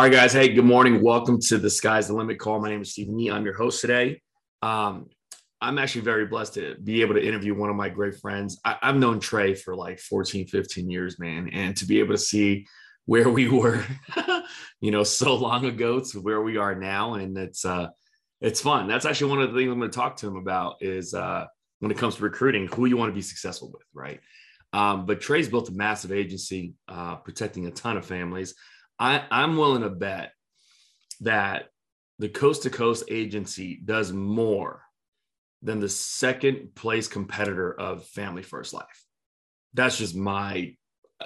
All right, guys. Hey, good morning. Welcome to the Sky's the Limit call. My name is Stephen Nee. I'm your host today. Um, I'm actually very blessed to be able to interview one of my great friends. I, have known Trey for like 14, 15 years, man. And to be able to see where we were, you know, so long ago to where we are now. And it's uh it's fun. That's actually one of the things I'm going to talk to him about is uh when it comes to recruiting, who you want to be successful with, right? Um, but Trey's built a massive agency uh, protecting a ton of families. I, I'm willing to bet that the coast to coast agency does more than the second place competitor of Family First Life. That's just my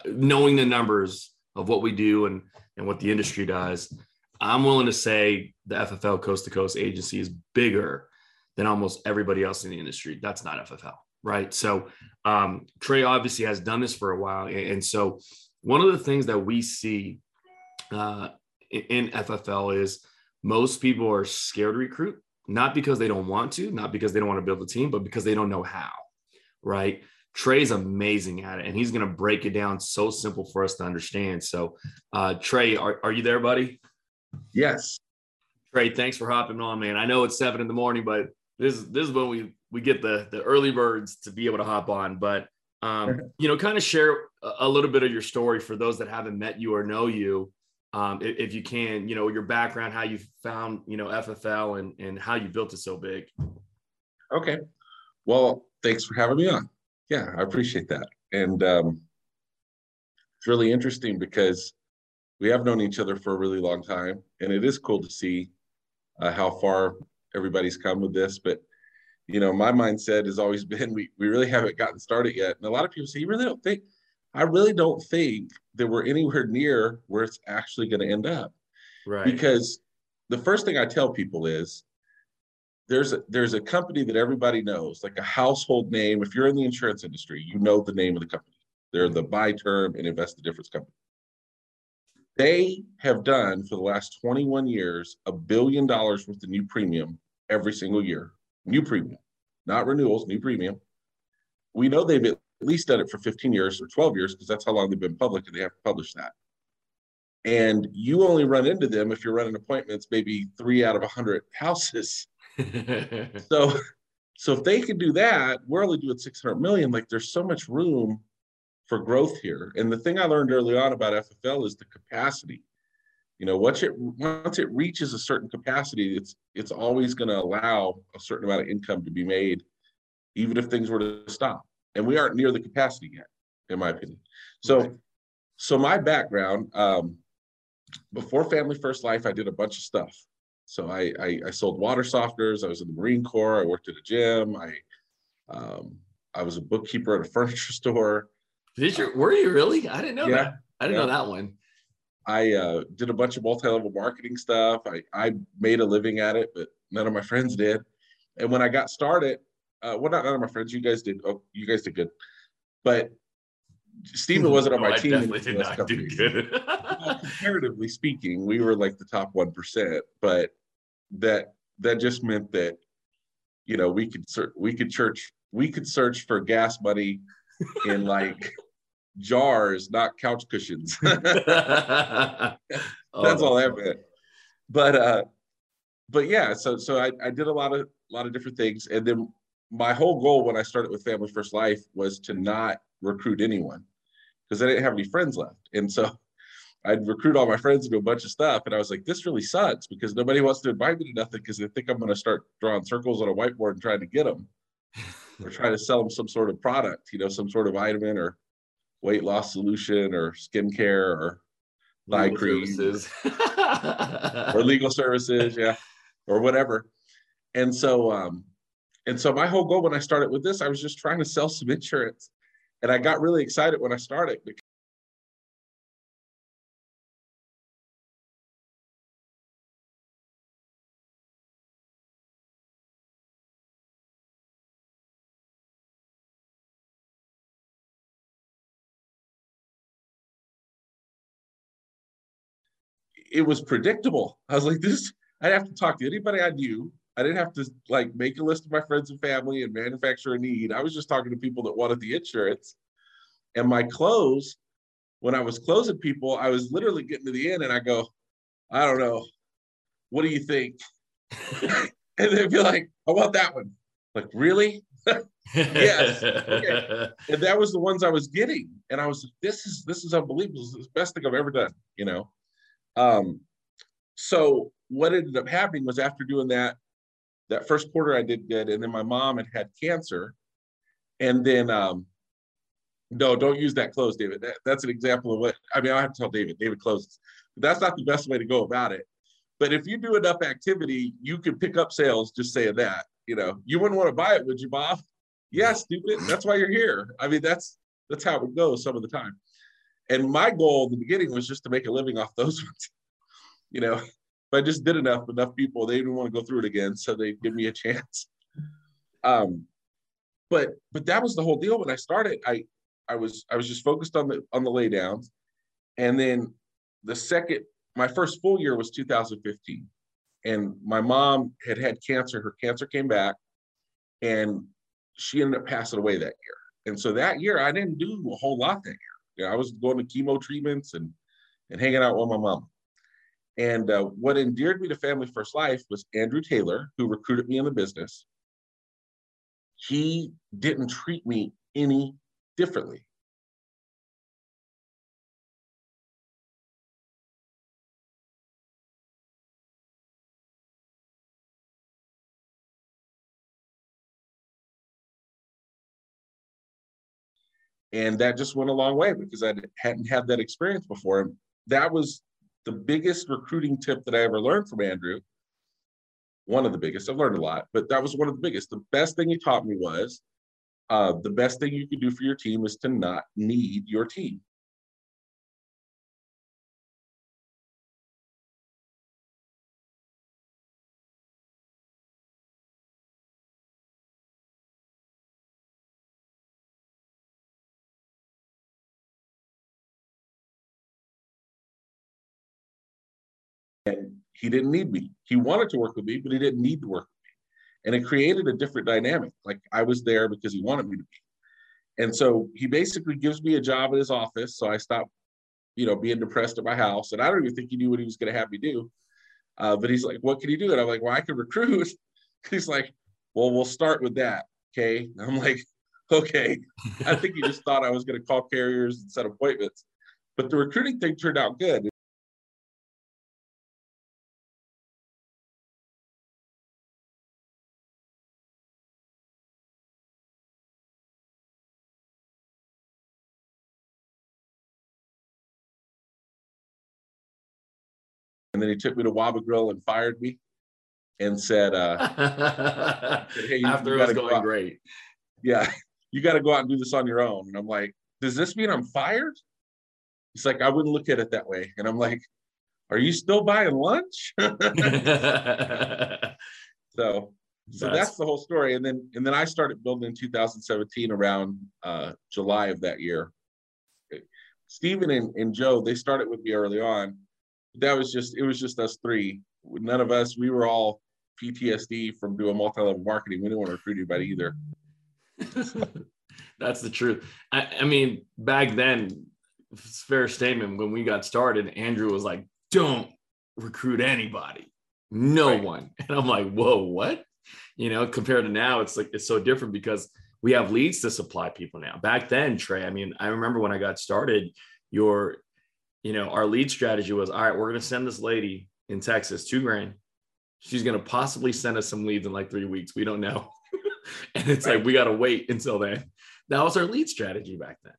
knowing the numbers of what we do and, and what the industry does. I'm willing to say the FFL coast to coast agency is bigger than almost everybody else in the industry. That's not FFL, right? So um, Trey obviously has done this for a while. And so one of the things that we see uh, in FFL is most people are scared to recruit, not because they don't want to, not because they don't want to build a team, but because they don't know how, right? Trey's amazing at it, and he's going to break it down so simple for us to understand. So, uh, Trey, are, are you there, buddy? Yes. Trey, thanks for hopping on, man. I know it's seven in the morning, but this is this is when we we get the the early birds to be able to hop on. But um, you know, kind of share a little bit of your story for those that haven't met you or know you um, if, if, you can, you know, your background, how you found, you know, FFL and, and how you built it so big. Okay. Well, thanks for having me on. Yeah, I appreciate that. And um, it's really interesting because we have known each other for a really long time. And it is cool to see uh, how far everybody's come with this. But, you know, my mindset has always been we, we really haven't gotten started yet. And a lot of people say, you really don't think, I really don't think that we're anywhere near where it's actually going to end up. Right. Because the first thing I tell people is there's a, there's a company that everybody knows, like a household name. If you're in the insurance industry, you know the name of the company. They're the buy term and invest the difference company. They have done for the last 21 years a billion dollars worth of new premium every single year. New premium, not renewals, new premium. We know they've at least done it for 15 years or 12 years because that's how long they've been public and they have to publish that. And you only run into them if you're running appointments, maybe three out of 100 houses. so, so if they can do that, we're only doing 600 million. Like there's so much room for growth here. And the thing I learned early on about FFL is the capacity. You know, once it once it reaches a certain capacity, it's it's always going to allow a certain amount of income to be made, even if things were to stop and we aren't near the capacity yet, in my opinion. So, right. so my background um, before Family First Life, I did a bunch of stuff. So I, I, I sold water softeners. I was in the Marine Corps. I worked at a gym. I um, I was a bookkeeper at a furniture store. Did you? Were you really? I didn't know yeah, that. I didn't yeah. know that one. I uh, did a bunch of multi-level marketing stuff. I, I made a living at it, but none of my friends did. And when I got started, uh, well, not none of my friends. You guys did. Oh, you guys did good, but Steven wasn't on my no, team. Definitely did not do good. comparatively speaking, we were like the top one percent, but that that just meant that you know we could search we could search we could search for gas money in like jars, not couch cushions. That's oh, all that meant. But uh, but yeah, so so I, I did a lot of a lot of different things, and then my whole goal when I started with Family First Life was to not recruit anyone because I didn't have any friends left. And so I'd recruit all my friends and do a bunch of stuff. And I was like, this really sucks because nobody wants to invite me to nothing because they think I'm going to start drawing circles on a whiteboard and trying to get them or trying to sell them some sort of product, you know, some sort of vitamin or weight loss solution or skincare or thigh cream or legal services. Yeah. Or whatever. And so, um, and so my whole goal when I started with this, I was just trying to sell some insurance. And I got really excited when I started because it was predictable. I was like, this, I'd have to talk to anybody I knew I didn't have to like make a list of my friends and family and manufacture a need. I was just talking to people that wanted the insurance. And my close, when I was closing people, I was literally getting to the end and I go, I don't know. What do you think? and they'd be like, I want that one. Like, really? yes. Okay. And that was the ones I was getting. And I was, this is this is unbelievable. This is the best thing I've ever done, you know. Um, so what ended up happening was after doing that, that first quarter I did good, and then my mom had had cancer, and then um, no, don't use that close, David. That, that's an example of what I mean. I have to tell David. David closes. That's not the best way to go about it. But if you do enough activity, you can pick up sales just saying that. You know, you wouldn't want to buy it, would you, Bob? Yeah, stupid. That's why you're here. I mean, that's that's how it goes some of the time. And my goal in the beginning was just to make a living off those ones. You know, if I just did enough, enough people, they didn't want to go through it again, so they give me a chance. Um, but but that was the whole deal when I started. I I was I was just focused on the on the laydowns, and then the second my first full year was 2015, and my mom had had cancer. Her cancer came back, and she ended up passing away that year. And so that year I didn't do a whole lot that year. You know, I was going to chemo treatments and and hanging out with my mom. And uh, what endeared me to Family First Life was Andrew Taylor, who recruited me in the business. He didn't treat me any differently. And that just went a long way because I hadn't had that experience before. And that was the biggest recruiting tip that I ever learned from Andrew. One of the biggest. I've learned a lot, but that was one of the biggest. The best thing he taught me was uh, the best thing you can do for your team is to not need your team. He didn't need me. He wanted to work with me, but he didn't need to work with me. And it created a different dynamic. Like I was there because he wanted me to be. And so he basically gives me a job at his office. So I stopped, you know, being depressed at my house. And I don't even think he knew what he was going to have me do. Uh, but he's like, what can he do? And I'm like, well, I can recruit. he's like, well, we'll start with that. Okay. And I'm like, okay. I think he just thought I was going to call carriers and set appointments. But the recruiting thing turned out good. And then he took me to Waba Grill and fired me and said, uh, hey, after it was going great. Yeah, you got to go out and do this on your own. And I'm like, does this mean I'm fired? He's like, I wouldn't look at it that way. And I'm like, are you still buying lunch? so, so that's, that's, the whole story. And then, and then I started building in 2017 around uh, July of that year. Stephen and, and Joe, they started with me early on that was just it was just us three. None of us. We were all PTSD from doing multi-level marketing. We didn't want to recruit anybody either. That's the truth. I, I mean, back then, fair statement. When we got started, Andrew was like, "Don't recruit anybody, no right. one." And I'm like, "Whoa, what?" You know, compared to now, it's like it's so different because we have leads to supply people now. Back then, Trey, I mean, I remember when I got started, your you know, our lead strategy was all right, we're going to send this lady in Texas two grand. She's going to possibly send us some leads in like three weeks. We don't know. and it's right. like, we got to wait until then. That was our lead strategy back then.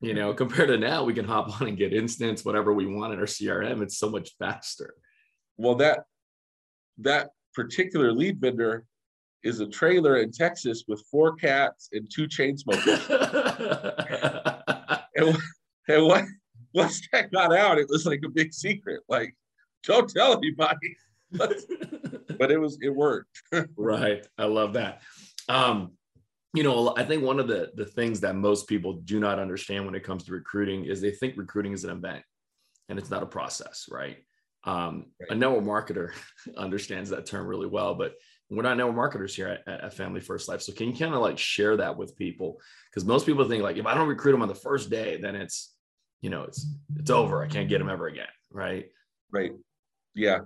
You know, compared to now, we can hop on and get instance, whatever we want in our CRM. It's so much faster. Well, that that particular lead vendor is a trailer in Texas with four cats and two chain smokers. and, and what once that got out, it was like a big secret. Like, don't tell anybody. but it was it worked. right. I love that. Um, you know, I think one of the the things that most people do not understand when it comes to recruiting is they think recruiting is an event and it's not a process, right? Um, right. a network marketer understands that term really well, but we're not network marketers here at, at Family First Life. So can you kind of like share that with people? Because most people think like if I don't recruit them on the first day, then it's you know, it's it's over. I can't get him ever again. Right. Right. yeah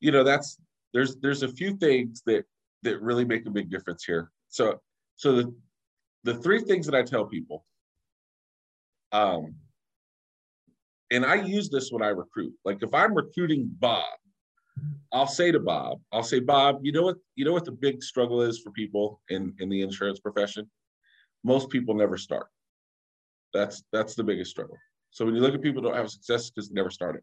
you know that's there's there's a few things that that really make a big difference here so so the the three things that i tell people um and i use this when i recruit like if i'm recruiting bob i'll say to bob i'll say bob you know what you know what the big struggle is for people in in the insurance profession most people never start that's that's the biggest struggle so when you look at people who don't have success because they never started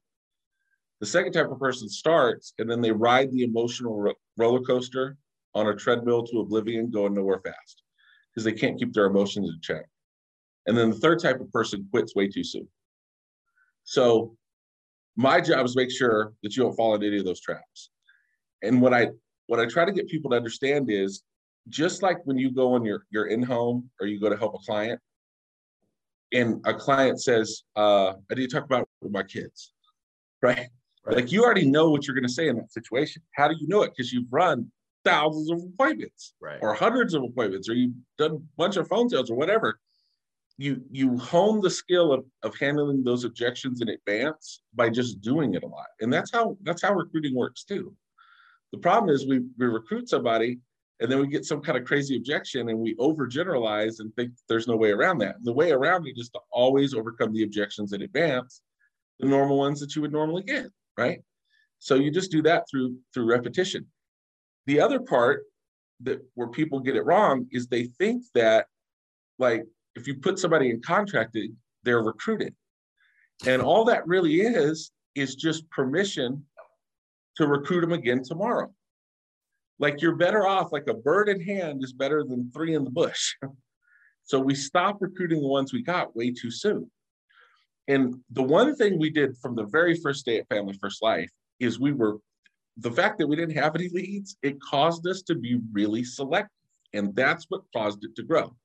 the second type of person starts and then they ride the emotional ro- roller coaster on a treadmill to oblivion, going nowhere fast because they can't keep their emotions in check. And then the third type of person quits way too soon. So my job is to make sure that you don't fall into any of those traps. And what I what I try to get people to understand is just like when you go on your your in-home or you go to help a client, and a client says, uh, I need to talk about with my kids, right? Right. Like you already know what you're going to say in that situation. How do you know it? Because you've run thousands of appointments, right. or hundreds of appointments, or you've done a bunch of phone sales or whatever. You you hone the skill of, of handling those objections in advance by just doing it a lot, and that's how that's how recruiting works too. The problem is we we recruit somebody and then we get some kind of crazy objection and we overgeneralize and think there's no way around that. And the way around it is to always overcome the objections in advance, the normal ones that you would normally get right? So you just do that through through repetition. The other part that where people get it wrong is they think that like if you put somebody in contracting, they're recruited. And all that really is is just permission to recruit them again tomorrow. Like you're better off, like a bird in hand is better than three in the bush. so we stopped recruiting the ones we got way too soon. And the one thing we did from the very first day at Family First Life is we were the fact that we didn't have any leads, it caused us to be really selective. And that's what caused it to grow.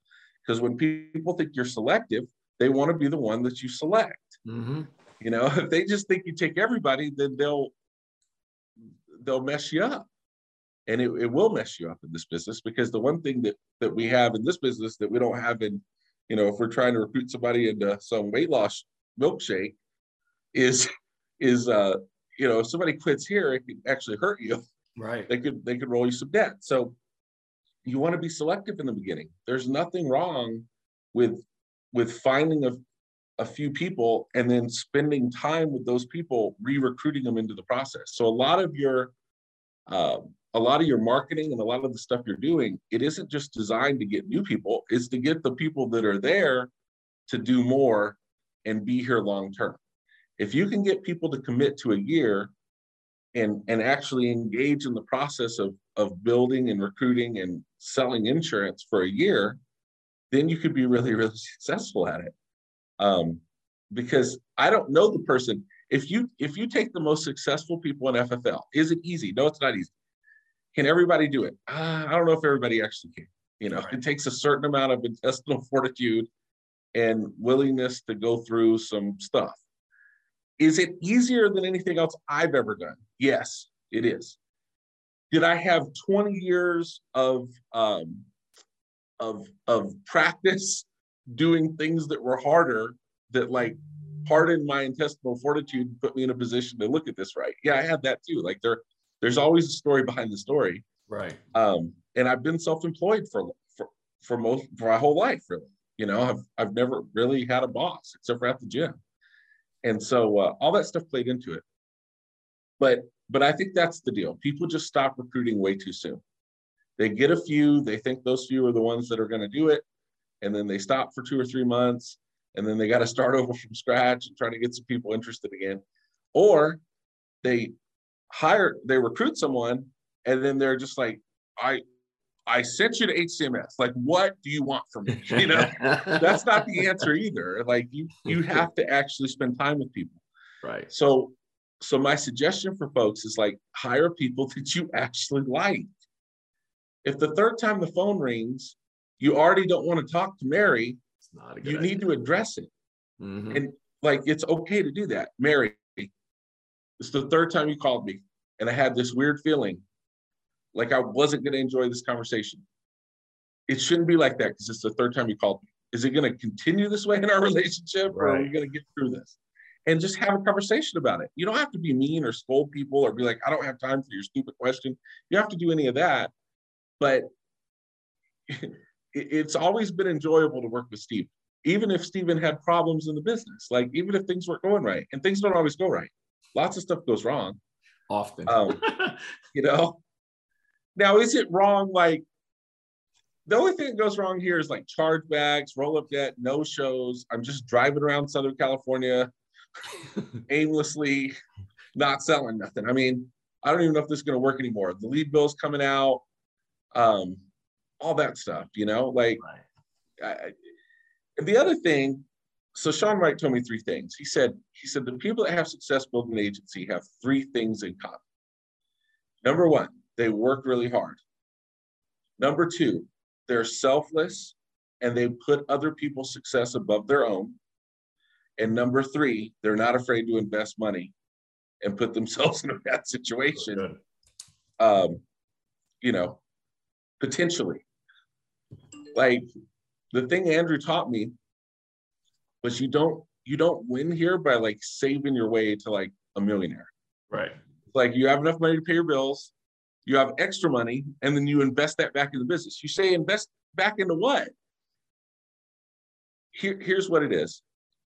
Because when people think you're selective, they want to be the one that you select. Mm-hmm. You know, if they just think you take everybody, then they'll they'll mess you up. And it, it will mess you up in this business because the one thing that that we have in this business that we don't have in, you know, if we're trying to recruit somebody into some weight loss milkshake is is uh you know if somebody quits here it can actually hurt you. Right. They could they could roll you some debt. So you want to be selective in the beginning. There's nothing wrong with with finding a, a few people and then spending time with those people re-recruiting them into the process. So a lot of your uh, a lot of your marketing and a lot of the stuff you're doing it isn't just designed to get new people it's to get the people that are there to do more and be here long term. If you can get people to commit to a year and, and actually engage in the process of, of building and recruiting and selling insurance for a year, then you could be really, really successful at it. Um, because I don't know the person. If you if you take the most successful people in FFL, is it easy? No, it's not easy. Can everybody do it? Uh, I don't know if everybody actually can. You know, it takes a certain amount of intestinal fortitude and willingness to go through some stuff. Is it easier than anything else I've ever done? Yes, it is. Did I have 20 years of um, of of practice doing things that were harder that like hardened my intestinal fortitude and put me in a position to look at this right? Yeah, I had that too. Like there there's always a story behind the story. Right. Um, and I've been self-employed for for for most for my whole life, really. You know, I've I've never really had a boss except for at the gym, and so uh, all that stuff played into it. But but I think that's the deal. People just stop recruiting way too soon. They get a few, they think those few are the ones that are going to do it, and then they stop for two or three months, and then they got to start over from scratch and try to get some people interested again, or they hire they recruit someone and then they're just like I I sent you to HCMS. Like, what do you want from me? You know, that's not the answer either. Like, you you have to actually spend time with people. Right. So, so my suggestion for folks is like hire people that you actually like. If the third time the phone rings, you already don't want to talk to Mary, you idea. need to address it. Mm-hmm. And like, it's okay to do that. Mary, it's the third time you called me, and I had this weird feeling like I wasn't going to enjoy this conversation. It shouldn't be like that because it's the third time you called me. Is it going to continue this way in our relationship, right. or are we going to get through this? and just have a conversation about it. You don't have to be mean or scold people or be like, I don't have time for your stupid question. You have to do any of that. But it's always been enjoyable to work with Steve, even if Steven had problems in the business. Like, even if things weren't going right, and things don't always go right. Lots of stuff goes wrong. Often. Um, you know? Now, is it wrong? Like, the only thing that goes wrong here is like chargebacks, roll up debt, no shows. I'm just driving around Southern California aimlessly not selling nothing. I mean, I don't even know if this is going to work anymore. The lead bill's coming out, um, all that stuff, you know, like, right. I, the other thing, so Sean Wright told me three things. He said, he said, the people that have success building an agency have three things in common. Number one, they work really hard. Number two, they're selfless and they put other people's success above their own. And number three, they're not afraid to invest money and put themselves in a bad situation. Um, you know, potentially. Like the thing Andrew taught me was you don't you don't win here by like saving your way to like a millionaire. Right. Like you have enough money to pay your bills, you have extra money, and then you invest that back in the business. You say invest back into what? Here, here's what it is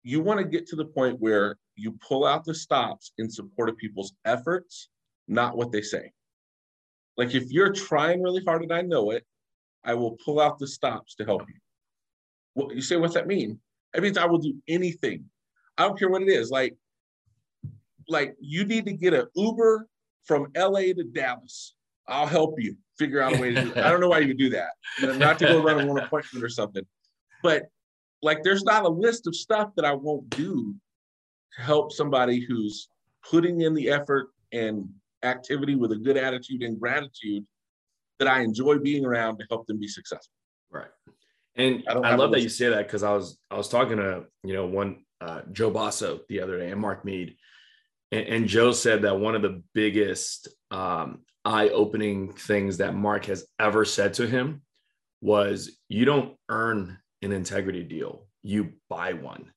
you want to get to the point where you pull out the stops in support of people's efforts, not what they say. Like if you're trying really hard and I know it, I will pull out the stops to help you. Well, you say, what's that mean? It means I will do anything. I don't care what it is. Like, like you need to get an Uber from LA to Dallas. I'll help you figure out a way to do it. I don't know why you do that. Not to go run one appointment or something. But like there's not a list of stuff that I won't do to help somebody who's putting in the effort and activity with a good attitude and gratitude that I enjoy being around to help them be successful. Right. And I, I love that you say that because I was I was talking to you know one uh, Joe Basso the other day and Mark Mead, and, and Joe said that one of the biggest um, eye-opening things that Mark has ever said to him was, "You don't earn an integrity deal, you buy one.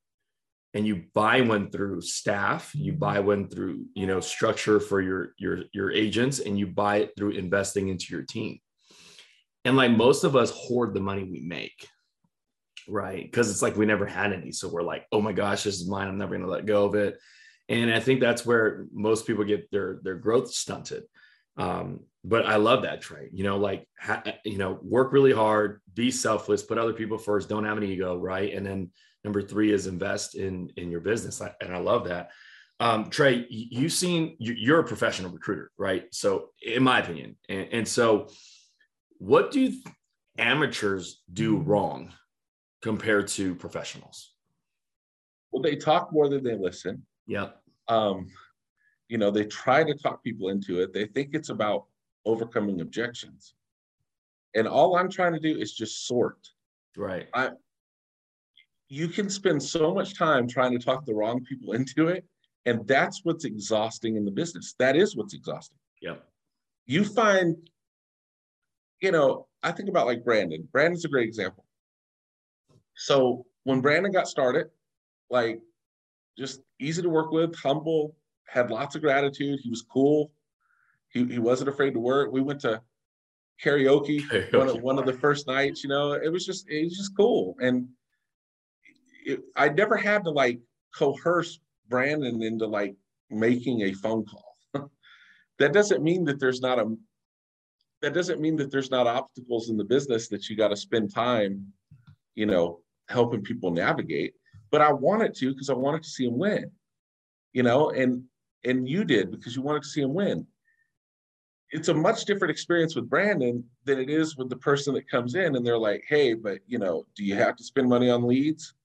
And you buy one through staff, you buy one through, you know, structure for your your your agents and you buy it through investing into your team. And like most of us hoard the money we make. Right? Because it's like we never had any. So we're like, "Oh my gosh, this is mine. I'm never going to let go of it." And I think that's where most people get their their growth stunted um, but I love that trait, you know, like, ha, you know, work really hard, be selfless, put other people first, don't have an ego. Right. And then number three is invest in, in your business. And I love that. Um, Trey, you've seen, you're a professional recruiter, right? So in my opinion, and, and so what do amateurs do wrong compared to professionals? Well, they talk more than they listen. Yep. Um, you know they try to talk people into it. They think it's about overcoming objections. And all i'm trying to do is just sort. Right. I you can spend so much time trying to talk the wrong people into it and that's what's exhausting in the business. That is what's exhausting. Yep. You find you know i think about like brandon brandon's a great example so when brandon got started like just easy to work with humble had lots of gratitude. He was cool. He, he wasn't afraid to work. We went to karaoke, karaoke one, of, one of the first nights, you know, it was just, it was just cool. And it, I never had to like coerce Brandon into like making a phone call. that doesn't mean that there's not a, that doesn't mean that there's not obstacles in the business that you got to spend time, you know, helping people navigate. But I wanted to because I wanted to see him win, you know, and and you did because you wanted to see him win. It's a much different experience with Brandon than it is with the person that comes in and they're like, "Hey, but you know, do you have to spend money on leads?"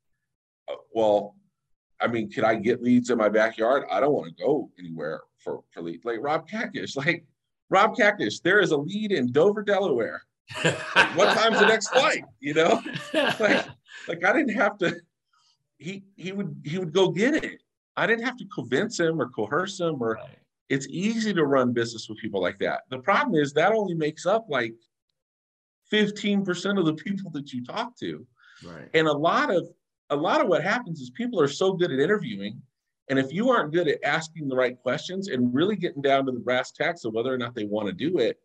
Uh, well, I mean, can I get leads in my backyard? I don't want to go anywhere for for leads. Like Rob Cactus, like Rob Cactus, there is a lead in Dover, Delaware. like, what time's the next flight? You know, like like I didn't have to. He he would he would go get it I didn't have to convince him or coerce him or right. it's easy to run business with people like that. The problem is that only makes up like 15% of the people that you talk to. Right. And a lot of a lot of what happens is people are so good at interviewing And if you aren't good at asking the right questions and really getting down to the brass tacks of whether or not they want to do it,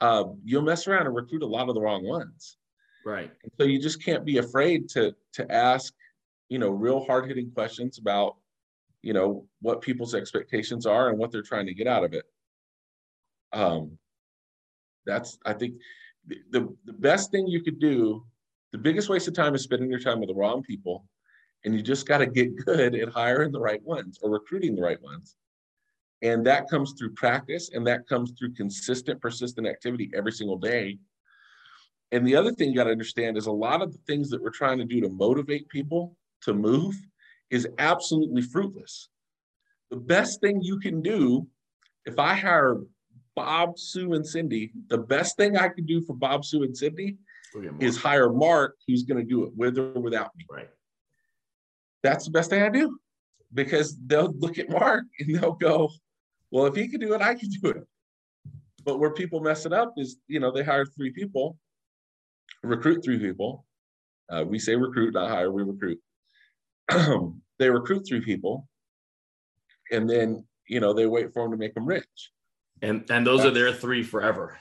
uh, you'll mess around and recruit a lot of the wrong ones. Right. And so you just can't be afraid to to ask, you know, real hard hitting questions about, you know, what people's expectations are and what they're trying to get out of it. Um, that's I think the the best thing you could do. The biggest waste of time is spending your time with the wrong people, and you just got to get good at hiring the right ones or recruiting the right ones. And that comes through practice, and that comes through consistent, persistent activity every single day and the other thing you got to understand is a lot of the things that we're trying to do to motivate people to move is absolutely fruitless. The best thing you can do, if I hire Bob, Sue, and Cindy, the best thing I can do for Bob, Sue, and Cindy is hire Mark, who's going to do it with or without me. Right. That's the best thing I do because they'll look at Mark and they'll go, well, if he can do it, I can do it. But where people mess it up is, you know, they hire three people recruit three people. Uh, we say recruit, not hire, we recruit. they recruit three people, and then you know they wait for them to make them rich. And and those that's, are their three forever.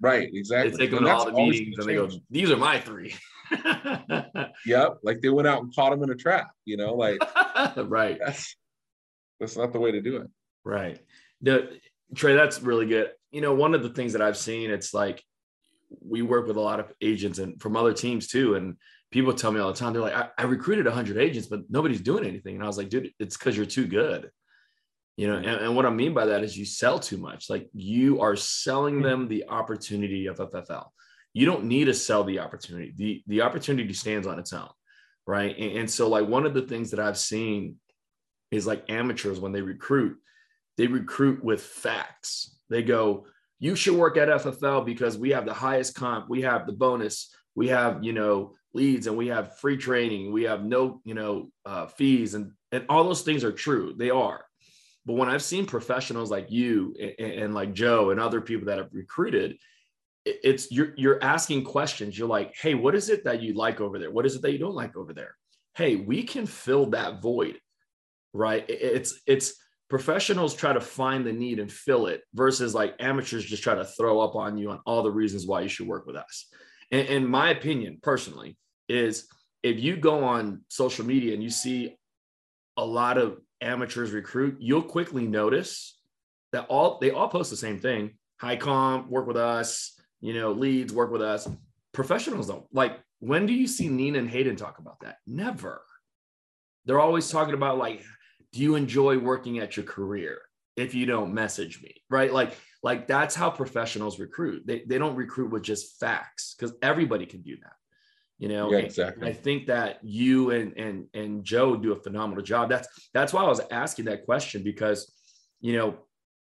Right, exactly. They take them and to all the meetings and they go, "These are my three. yep, like they went out and caught him in a trap. You know, like right. That's that's not the way to do it. Right. The, Trey, that's really good. You know, one of the things that I've seen, it's like we work with a lot of agents and from other teams too. And people tell me all the time, they're like, I, I recruited 100 agents, but nobody's doing anything. And I was like, dude, it's because you're too good. You know, and, and, what I mean by that is you sell too much. Like you are selling hmm. them the opportunity of FFL. You don't need to sell the opportunity. The the opportunity stands on its own, right? And, and so, like one of the things that I've seen is like amateurs when they recruit, they recruit with facts. They go, you should work at FFL because we have the highest comp, we have the bonus, we have, you know, leads and we have free training, we have no, you know, uh, fees and and all those things are true. They are. But when I've seen professionals like you and, and like Joe and other people that have recruited, it's you're you're asking questions. You're like, hey, what is it that you like over there? What is it that you don't like over there? Hey, we can fill that void, right? It's it's professionals try to find the need and fill it versus like amateurs just try to throw up on you on all the reasons why you should work with us. And, and my opinion personally is if you go on social media and you see a lot of amateurs recruit, you'll quickly notice that all they all post the same thing. High comp, work with us, you know, leads, work with us. Professionals don't. Like, when do you see Nina and Hayden talk about that? Never. They're always talking about like do you enjoy working at your career if you don't message me right like like that's how professionals recruit they, they don't recruit with just facts because everybody can do that you know yeah, exactly i think that you and and and joe do a phenomenal job that's that's why i was asking that question because you know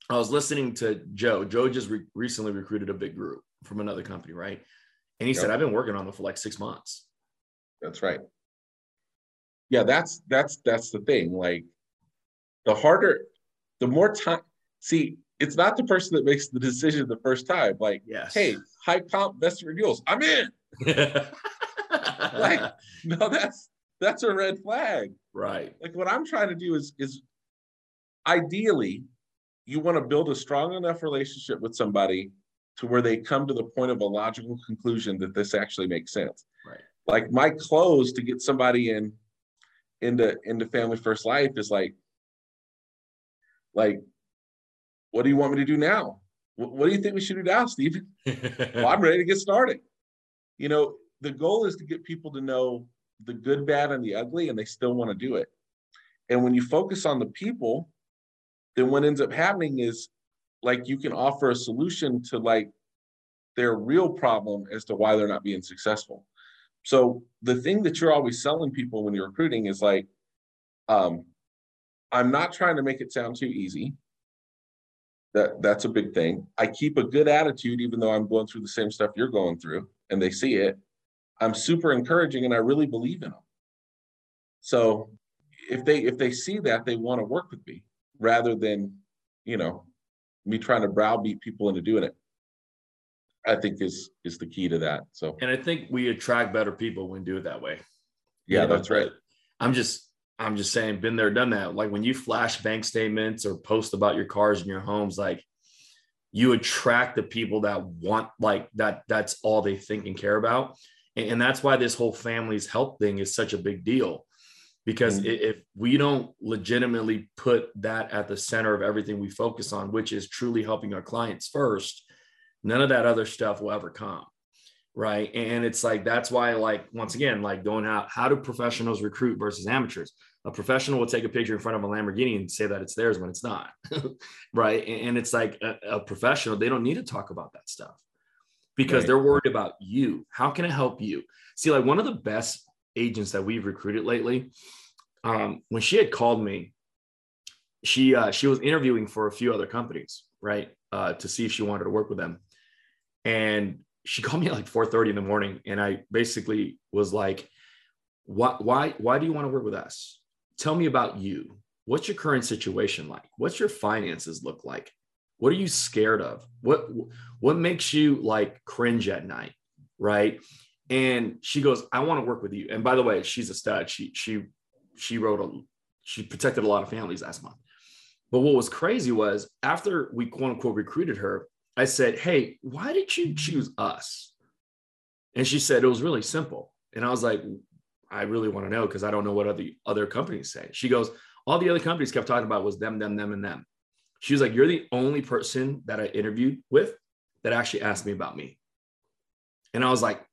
i was listening to joe joe just re- recently recruited a big group from another company right and he yep. said i've been working on them for like six months that's right yeah that's that's that's the thing like the harder, the more time. See, it's not the person that makes the decision the first time. Like, yes. hey, high comp best renewals, I'm in. like, no, that's that's a red flag. Right. Like what I'm trying to do is is ideally you want to build a strong enough relationship with somebody to where they come to the point of a logical conclusion that this actually makes sense. Right. Like my close to get somebody in into into family first life is like like, what do you want me to do now? What, what do you think we should do now, Stephen? well, I'm ready to get started. You know, the goal is to get people to know the good, bad, and the ugly, and they still want to do it. And when you focus on the people, then what ends up happening is like you can offer a solution to like their real problem as to why they're not being successful. So the thing that you're always selling people when you're recruiting is like, um, I'm not trying to make it sound too easy. That that's a big thing. I keep a good attitude even though I'm going through the same stuff you're going through and they see it. I'm super encouraging and I really believe in them. So if they if they see that they want to work with me rather than, you know, me trying to browbeat people into doing it. I think is is the key to that. So and I think we attract better people when we do it that way. Yeah, you know, that's right. I'm just I'm just saying, been there, done that. Like when you flash bank statements or post about your cars and your homes, like you attract the people that want like that. That's all they think and care about, and, and that's why this whole family's health thing is such a big deal. Because mm-hmm. if we don't legitimately put that at the center of everything we focus on, which is truly helping our clients first, none of that other stuff will ever come right? And it's like that's why like once again like going out how do professionals recruit versus amateurs? A professional will take a picture in front of a lamborghini and say that it's theirs when it's not right? And it's like a, a, professional they don't need to talk about that stuff because right. they're worried about you. How can i help you? See like one of the best agents that we've recruited lately um, when she had called me she uh, she was interviewing for a few other companies right uh, to see if she wanted to work with them and she called me at like 4:30 in the morning, and I basically was like, "Why, why, why do you want to work with us? Tell me about you. What's your current situation like? What's your finances look like? What are you scared of? What, what makes you like cringe at night, right?" And she goes, "I want to work with you." And by the way, she's a stud. She, she, she wrote a, she protected a lot of families last month. But what was crazy was after we quote unquote recruited her, I said, Hey, why did you choose us? And she said, It was really simple. And I was like, I really want to know because I don't know what other other companies say. She goes, All the other companies kept talking about was them, them, them, and them. She was like, You're the only person that I interviewed with that actually asked me about me. And I was like,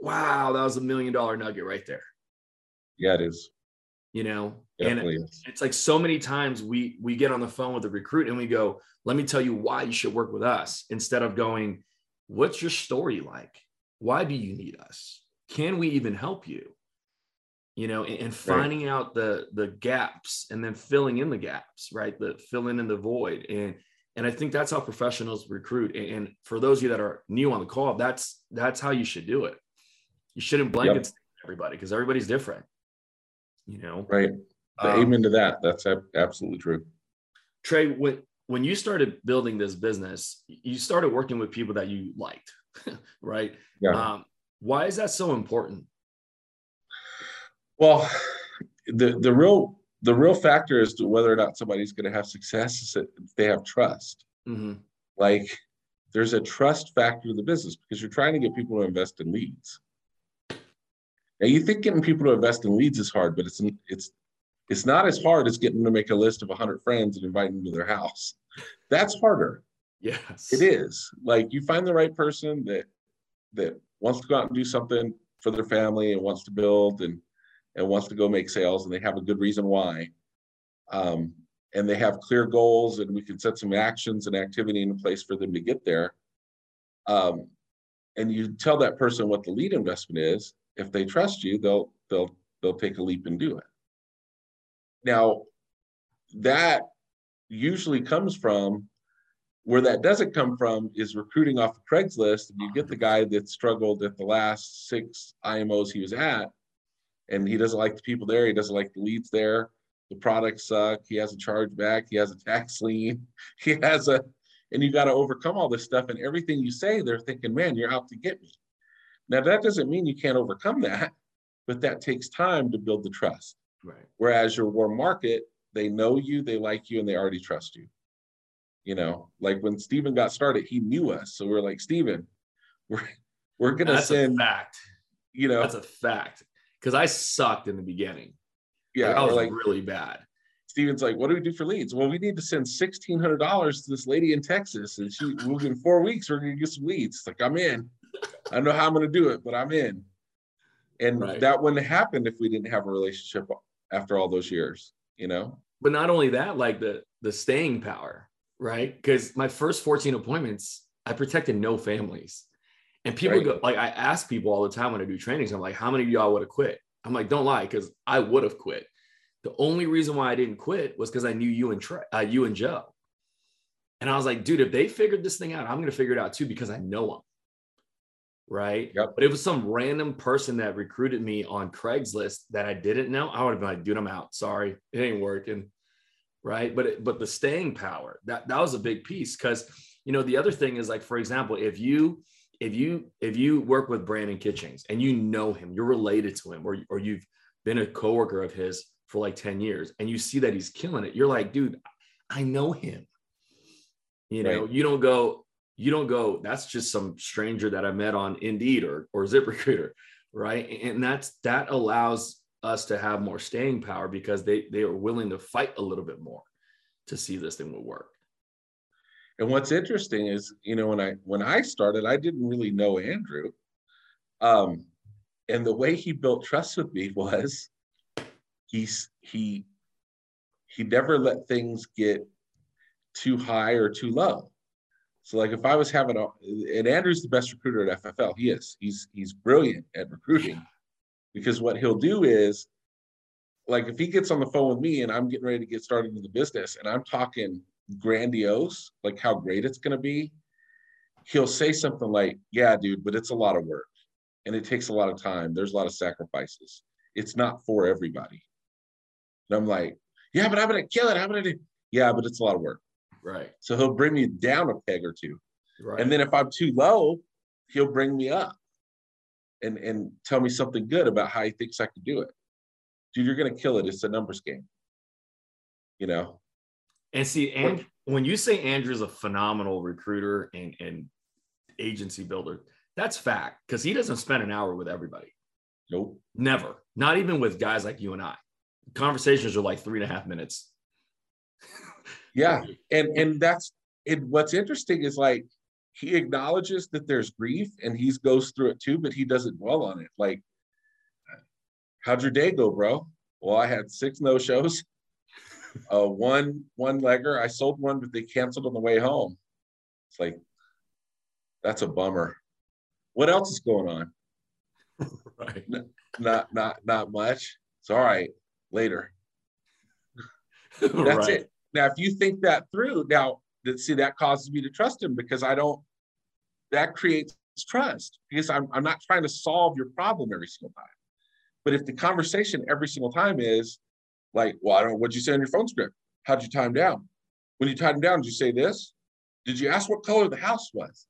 Wow, that was a million dollar nugget right there. Yeah, it is. You know, and is. it's like so many times we we get on the phone with the recruit and we go, let me tell you why you should work with us instead of going, what's your story like? Why do you need us? Can we even help you? You know, and, and finding right. out the the gaps and then filling in the gaps, right? The filling in the void. And and I think that's how professionals recruit. And for those of you that are new on the call, that's that's how you should do it. You shouldn't blanket yep. everybody because everybody's different. You know, right? Um, amen to that. That's absolutely true. Trey, when when you started building this business, you started working with people that you liked, right? Yeah. Um, why is that so important? Well, the the real the real factor as to whether or not somebody's going to have success is that they have trust. Mm-hmm. Like there's a trust factor to the business because you're trying to get people to invest in leads. Now you think getting people to invest in leads is hard, but it's it's it's not as hard as getting them to make a list of 100 friends and invite them to their house. That's harder. Yes. It is. Like you find the right person that that wants to go out and do something for their family and wants to build and and wants to go make sales and they have a good reason why. Um, and they have clear goals and we can set some actions and activity in place for them to get there. Um, and you tell that person what the lead investment is. If they trust you, they'll they'll they'll take a leap and do it. Now, that usually comes from where that doesn't come from is recruiting off of Craigslist. And you get the guy that struggled at the last six IMOs he was at, and he doesn't like the people there. He doesn't like the leads there. The products suck. He has a chargeback. He has a tax lien. He has a, and you got to overcome all this stuff. And everything you say, they're thinking, man, you're out to get me. Now, that doesn't mean you can't overcome that, but that takes time to build the trust. Right. Whereas your warm market, they know you, they like you, and they already trust you. You know, like when Steven got started, he knew us. So we're like, Steven, we're we're gonna that's send a fact. You know, that's a fact. Because I sucked in the beginning. Yeah, like, I was like really bad. Steven's like, what do we do for leads? Well, we need to send sixteen hundred dollars to this lady in Texas, and she within four weeks we're gonna get some leads. It's like I'm in. I don't know how I'm gonna do it, but I'm in. And right. that wouldn't have happened if we didn't have a relationship after all those years, you know? But not only that, like the the staying power, right? Because my first 14 appointments, I protected no families. And people right. go like I ask people all the time when I do trainings, I'm like, how many of y'all would have quit? I'm like, don't lie, because I would have quit. The only reason why I didn't quit was because I knew you and Trey, uh, you and Joe. And I was like, dude, if they figured this thing out, I'm gonna figure it out too because I know them right? Yep. But it was some random person that recruited me on Craigslist that I didn't know. I would have been like, dude, I'm out. Sorry, it ain't working. Right. But it, but the staying power, that that was a big piece. Cause you know, the other thing is like, for example, if you if you if you work with Brandon Kitchings and you know him, you're related to him, or or you've been a coworker of his for like 10 years and you see that he's killing it, you're like, dude, I know him. You know, right. you don't go, you don't go, that's just some stranger that I met on Indeed or or ZipRecruiter, right? And that's that allows us to have more staying power because they they are willing to fight a little bit more to see this thing will work. And what's interesting is, you know, when I when I started, I didn't really know Andrew. Um, and the way he built trust with me was he's he he never let things get too high or too low. So like if I was having a and Andrew's the best recruiter at FFL, he is. He's he's brilliant at recruiting because what he'll do is like if he gets on the phone with me and I'm getting ready to get started in the business and I'm talking grandiose, like how great it's going to be, he'll say something like, "Yeah, dude, but it's a lot of work and it takes a lot of time. There's a lot of sacrifices. It's not for everybody." And I'm like, "Yeah, but I'm going to kill it. I'm going to do." Yeah, but it's a lot of work. Right. So he'll bring me down a peg or two. Right. And then if I'm too low, he'll bring me up and and tell me something good about how he thinks I could do it. Dude, you're gonna kill it. It's a numbers game. You know. And see, and when you say Andrew's a phenomenal recruiter and, and agency builder, that's fact because he doesn't spend an hour with everybody. Nope. Never. Not even with guys like you and I. Conversations are like three and a half minutes. yeah. And and that's it. What's interesting is like he acknowledges that there's grief and he goes through it too, but he doesn't dwell on it. Like, how'd your day go, bro? Well, I had six no shows, uh, one one legger. I sold one, but they canceled on the way home. It's like that's a bummer. What else is going on? right. not not not much. It's all right. Later. That's right. it. Now, if you think that through, now that see that causes me to trust him because I don't. That creates trust because I'm I'm not trying to solve your problem every single time. But if the conversation every single time is like, well, I don't know, what'd you say on your phone script? How'd you time down? When you timed down, did you say this? Did you ask what color the house was?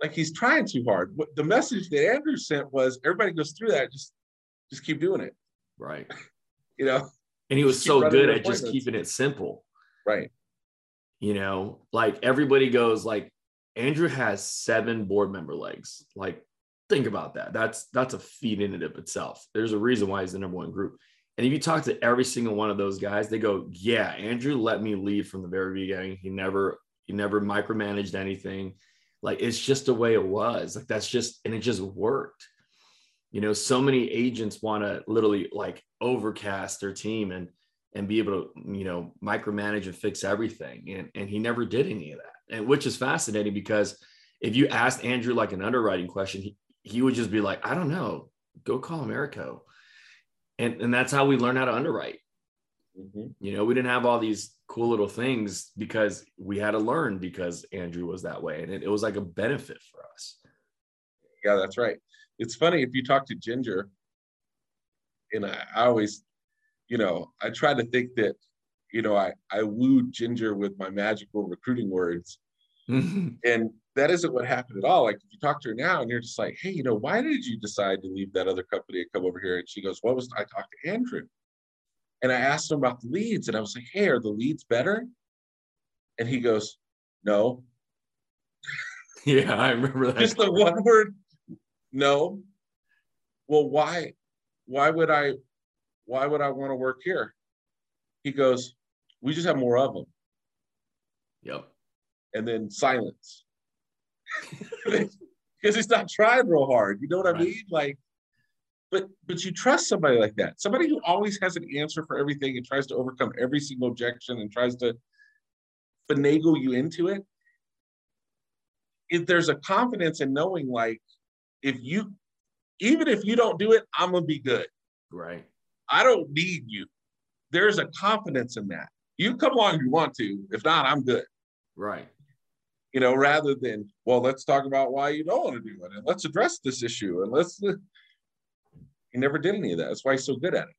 Like he's trying too hard. What the message that Andrew sent was everybody goes through that, just just keep doing it. Right. you know. And he was so good at just keeping it simple. Right. You know, like everybody goes like Andrew has seven board member legs. Like think about that. That's that's a feat in and of itself. There's a reason why he's the number one group. And if you talk to every single one of those guys, they go, "Yeah, Andrew let me lead from the very beginning. He never he never micromanaged anything. Like it's just the way it was. Like that's just and it just worked. You know, so many agents want to literally like overcast their team and and be able to you know micromanage and fix everything. And, and he never did any of that. And which is fascinating because if you asked andrew like an underwriting question he, he would just be like i don't know. Go call americo. And and that's how we learn how to underwrite. Mm-hmm. you know we didn't have all these cool little things because we had to learn because andrew was that way. And it, it was like a benefit for us. Yeah that's right it's funny if you talk to ginger and I, I always you know, I try to think that, you know, I, I wooed Ginger with my magical recruiting words. And that isn't what happened at all. Like if you talk to her now and you're just like, hey, you know, why did you decide to leave that other company and come over here? And she goes, what was I talked to Andrew? And I asked him about the leads and I was like, hey, are the leads better? And he goes, no. Yeah, I remember that. Just the one word, no. Well, why? Why would I why would I want to work here? He goes, we just have more of them. Yep. And then silence. because he's not trying real hard. You know what right. I mean? Like, but but you trust somebody like that. Somebody who always has an answer for everything and tries to overcome every single objection and tries to finagle you into it. If there's a confidence in knowing, like, if you, even if you don't do it, I'm gonna be good. Right. I don't need you. There's a confidence in that. You come along if you want to. If not, I'm good. Right. You know, rather than, well, let's talk about why you don't want to do it and let's address this issue and let's. He never did any of that. That's why he's so good at it.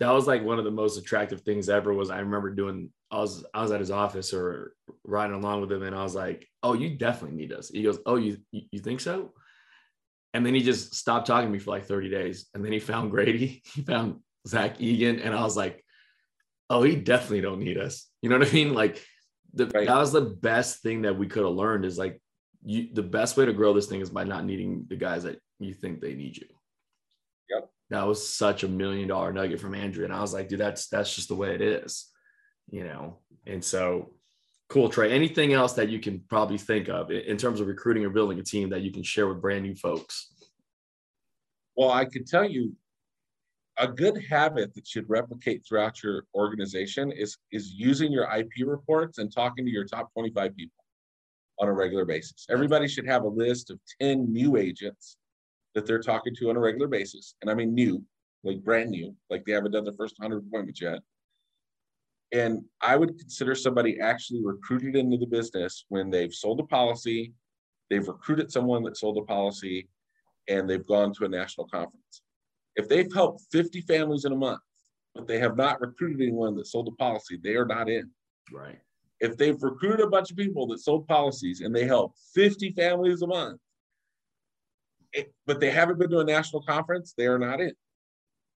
That was like one of the most attractive things ever. Was I remember doing? I was I was at his office or riding along with him, and I was like, "Oh, you definitely need us." He goes, "Oh, you you think so?" And then he just stopped talking to me for like 30 days. And then he found Grady. He found Zach Egan, and I was like, oh, he definitely don't need us. You know what I mean? Like the, right. that was the best thing that we could have learned is like you the best way to grow this thing is by not needing the guys that you think they need you. Yep. That was such a million dollar nugget from Andrew. And I was like, dude, that's that's just the way it is, you know. And so cool, Trey. Anything else that you can probably think of in terms of recruiting or building a team that you can share with brand new folks? Well, I can tell you a good habit that should replicate throughout your organization is is using your IP reports and talking to your top 25 people on a regular basis. Everybody should have a list of 10 new agents that they're talking to on a regular basis. And I mean new, like brand new, like they haven't done their first 100 appointments yet. And I would consider somebody actually recruited into the business when they've sold a policy, they've recruited someone that sold a policy, and they've gone to a national conference. If they've helped 50 families in a month, but they have not recruited anyone that sold a policy, they are not in. Right. If they've recruited a bunch of people that sold policies and they help 50 families a month, it, but they haven't been to a national conference, they are not in.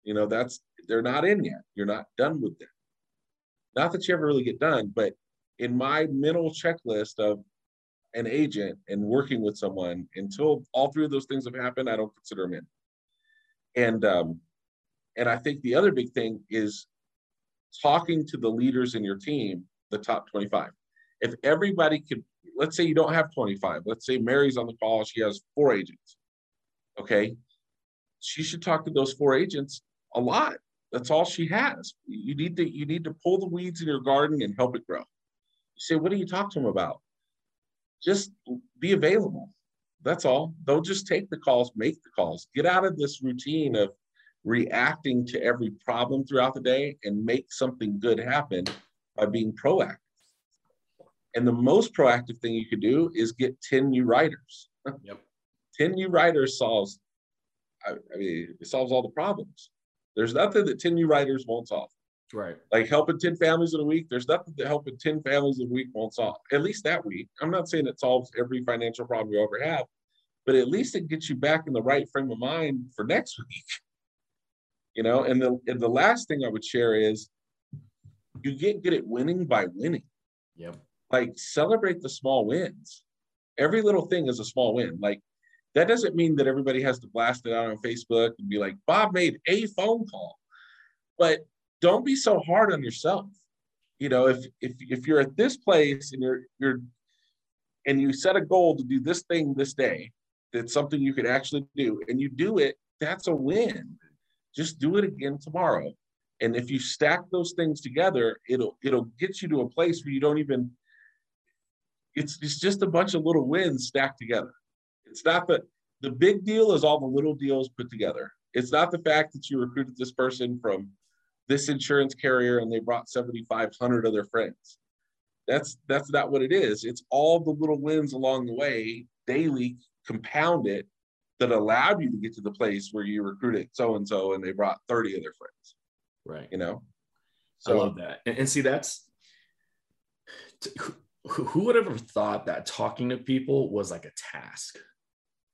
You know, that's they're not in yet. You're not done with them. Not that you ever really get done, but in my mental checklist of an agent and working with someone, until all three of those things have happened, I don't consider them in. And um, and I think the other big thing is talking to the leaders in your team, the top 25. If everybody could, let's say you don't have 25, let's say Mary's on the call, she has four agents. Okay. She should talk to those four agents a lot. That's all she has. You need to you need to pull the weeds in your garden and help it grow. You say, what do you talk to them about? Just be available. That's all. Don't just take the calls, make the calls. Get out of this routine of reacting to every problem throughout the day and make something good happen by being proactive. And the most proactive thing you could do is get 10 new writers. Yep. 10 new writers solves, I, I mean, it solves all the problems. There's nothing that 10 new writers won't solve. Right. Like helping 10 families in a week, there's nothing that helping 10 families in a week won't solve, at least that week. I'm not saying it solves every financial problem you ever have, but at least it gets you back in the right frame of mind for next week. You know, and the and the last thing I would share is you get good at winning by winning. Yep. Like celebrate the small wins. Every little thing is a small win. Like that doesn't mean that everybody has to blast it out on Facebook and be like, Bob made a phone call. But don't be so hard on yourself. You know, if if if you're at this place and you're you're and you set a goal to do this thing this day, that's something you could actually do and you do it that's a win just do it again tomorrow and if you stack those things together it'll it'll get you to a place where you don't even it's it's just a bunch of little wins stacked together it's not the the big deal is all the little deals put together it's not the fact that you recruited this person from this insurance carrier and they brought 7500 of their friends that's that's not what it is it's all the little wins along the way daily compound it that allowed you to get to the place where you recruited so and so and they brought 30 of their friends. Right. You know? So I love that. And, and see, that's who, who would have ever thought that talking to people was like a task?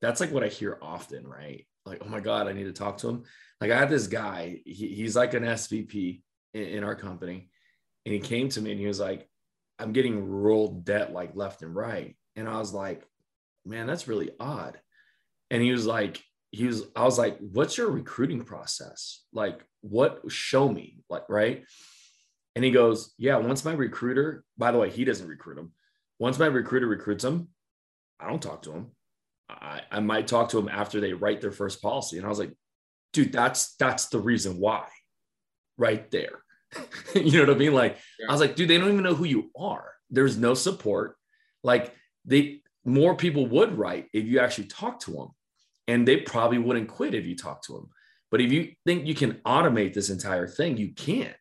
That's like what I hear often, right? Like, oh my God, I need to talk to him. Like, I had this guy, he, he's like an SVP in, in our company. And he came to me and he was like, I'm getting rolled debt like left and right. And I was like, man, that's really odd. And he was like, he was, I was like, what's your recruiting process? Like, what show me? Like, right. And he goes, Yeah, once my recruiter, by the way, he doesn't recruit him. Once my recruiter recruits him, I don't talk to him. I, I might talk to them after they write their first policy. And I was like, dude, that's that's the reason why. Right there. you know what I mean? Like, yeah. I was like, dude, they don't even know who you are. There's no support. Like they more people would write if you actually talk to them and they probably wouldn't quit if you talk to them but if you think you can automate this entire thing you can't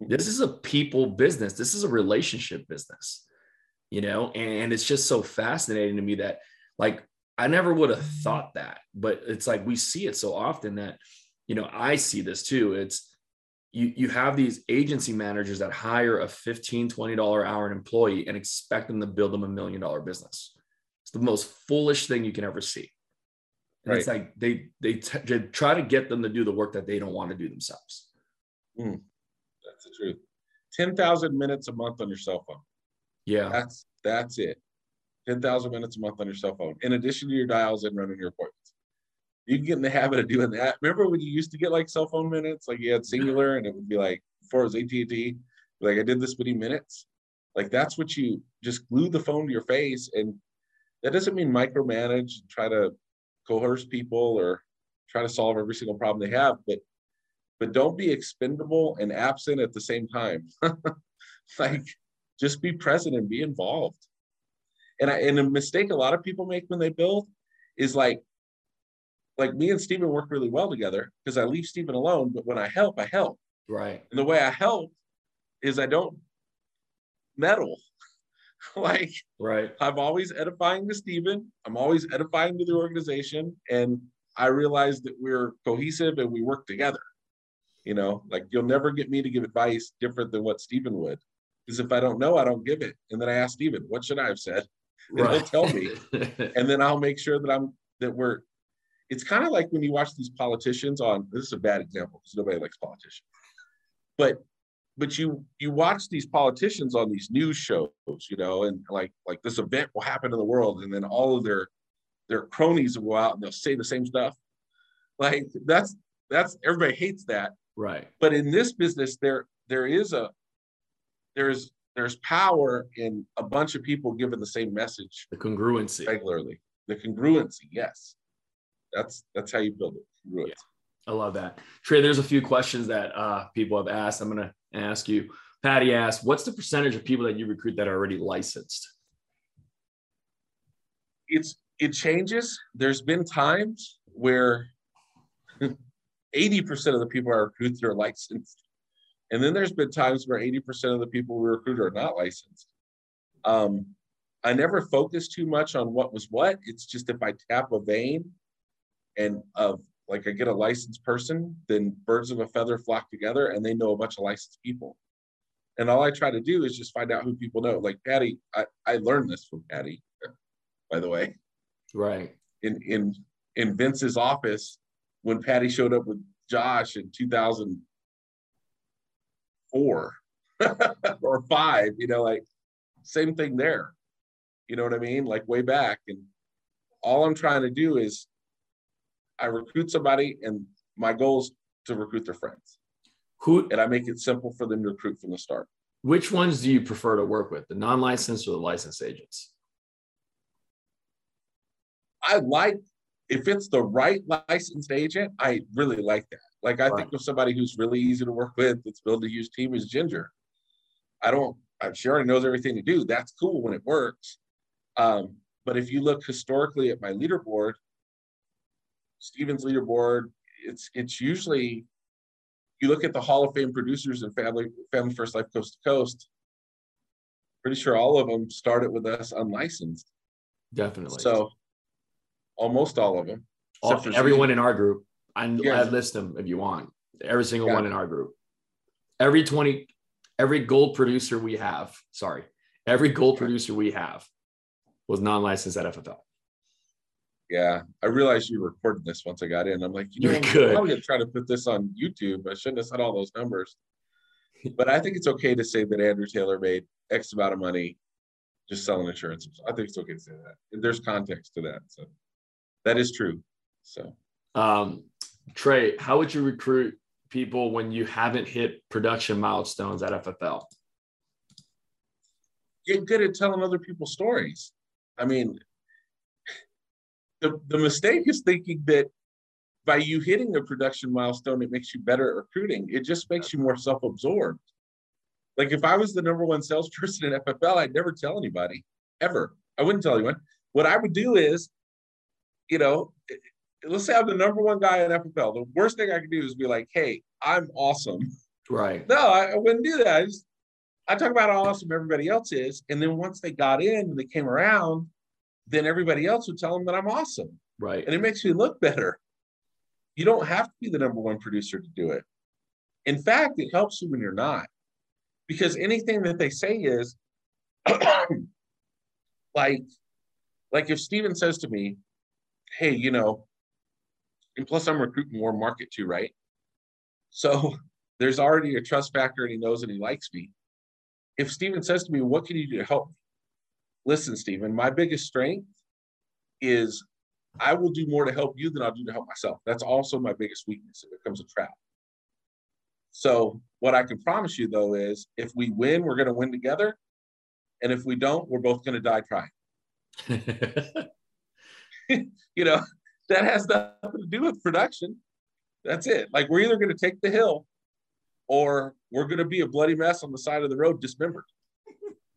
this is a people business this is a relationship business you know and it's just so fascinating to me that like i never would have thought that but it's like we see it so often that you know i see this too it's you you have these agency managers that hire a $15, 20 dollar hour employee and expect them to build them a million dollar business it's the most foolish thing you can ever see. And right. it's like they they, t- they try to get them to do the work that they don't want to do themselves. Mm, that's the truth. 10,000 minutes a month on your cell phone. Yeah. That's that's it. 10,000 minutes a month on your cell phone, in addition to your dials and running your appointments. You can get in the habit of doing that. Remember when you used to get like cell phone minutes, like you had Cingular and it would be like before it was AT&T, like I did this many minutes. Like that's what you just glue the phone to your face, and that doesn't mean micromanage, try to coerce people or try to solve every single problem they have, but but don't be expendable and absent at the same time. like just be present and be involved. And I and a mistake a lot of people make when they build is like like me and Stephen work really well together because I leave Stephen alone, but when I help, I help. Right. And the way I help is I don't meddle. like right. I'm always edifying to Stephen. I'm always edifying to the organization. And I realize that we're cohesive and we work together. You know, like you'll never get me to give advice different than what Stephen would. Because if I don't know, I don't give it. And then I ask Stephen, what should I have said? And right. he'll tell me. and then I'll make sure that I'm that we're it's kind of like when you watch these politicians on this is a bad example because nobody likes politicians. But but you you watch these politicians on these news shows, you know, and like like this event will happen in the world, and then all of their their cronies will go out and they'll say the same stuff. Like that's that's everybody hates that. Right. But in this business, there there is a there's there's power in a bunch of people giving the same message. The congruency. Regularly. The congruency, yes. That's that's how you build it. Congruency. Yeah. I love that. Trey, there's a few questions that uh, people have asked. I'm gonna ask you. Patty asked, what's the percentage of people that you recruit that are already licensed? It's it changes. There's been times where 80% of the people I recruit are licensed. And then there's been times where 80% of the people we recruit are not licensed. Um, I never focus too much on what was what. It's just if I tap a vein and of like I get a licensed person, then birds of a feather flock together and they know a bunch of licensed people. And all I try to do is just find out who people know. Like Patty, I, I learned this from Patty, by the way. Right. In in in Vince's office when Patty showed up with Josh in 2004 or five, you know, like same thing there. You know what I mean? Like way back. And all I'm trying to do is I recruit somebody and my goal is to recruit their friends. Who and I make it simple for them to recruit from the start. Which ones do you prefer to work with, the non-licensed or the licensed agents? I like if it's the right licensed agent, I really like that. Like I right. think of somebody who's really easy to work with, that's built a huge team is Ginger. I don't, I'm sure already knows everything to do. That's cool when it works. Um, but if you look historically at my leaderboard, Stephen's leaderboard, it's it's usually you look at the Hall of Fame producers and family family first life coast to coast. Pretty sure all of them started with us unlicensed. Definitely. So almost all of them. All, everyone in our group. I, yes. I list them if you want. Every single yeah. one in our group. Every 20, every gold producer we have, sorry, every gold producer we have was non-licensed at FFL. Yeah, I realized you recorded this once I got in. I'm like, you know, good. I'm gonna try to put this on YouTube. I shouldn't have said all those numbers. But I think it's okay to say that Andrew Taylor made X amount of money just selling insurance. I think it's okay to say that. There's context to that. So that is true. So, um, Trey, how would you recruit people when you haven't hit production milestones at FFL? Get good at telling other people's stories. I mean, the, the mistake is thinking that by you hitting a production milestone, it makes you better at recruiting. It just makes you more self absorbed. Like if I was the number one salesperson in FFL, I'd never tell anybody ever. I wouldn't tell anyone. What I would do is you know, let's say I'm the number one guy in FFL. The worst thing I can do is be like, hey, I'm awesome. Right. No, I, I wouldn't do that. I just I talk about how awesome everybody else is. And then once they got in and they came around, then everybody else would tell them that I'm awesome. Right. And it makes me look better. You don't have to be the number one producer to do it. In fact, it helps you when you're not. Because anything that they say is like, like if Steven says to me, hey, you know, and plus I'm recruiting more market too, right? So there's already a trust factor and he knows and he likes me. If Stephen says to me, What can you do to help me? Listen, Stephen, my biggest strength is I will do more to help you than I'll do to help myself. That's also my biggest weakness it becomes a trap. So, what I can promise you though is if we win, we're going to win together. And if we don't, we're both going to die trying. you know, that has nothing to do with production. That's it. Like we're either going to take the hill or we're going to be a bloody mess on the side of the road, dismembered.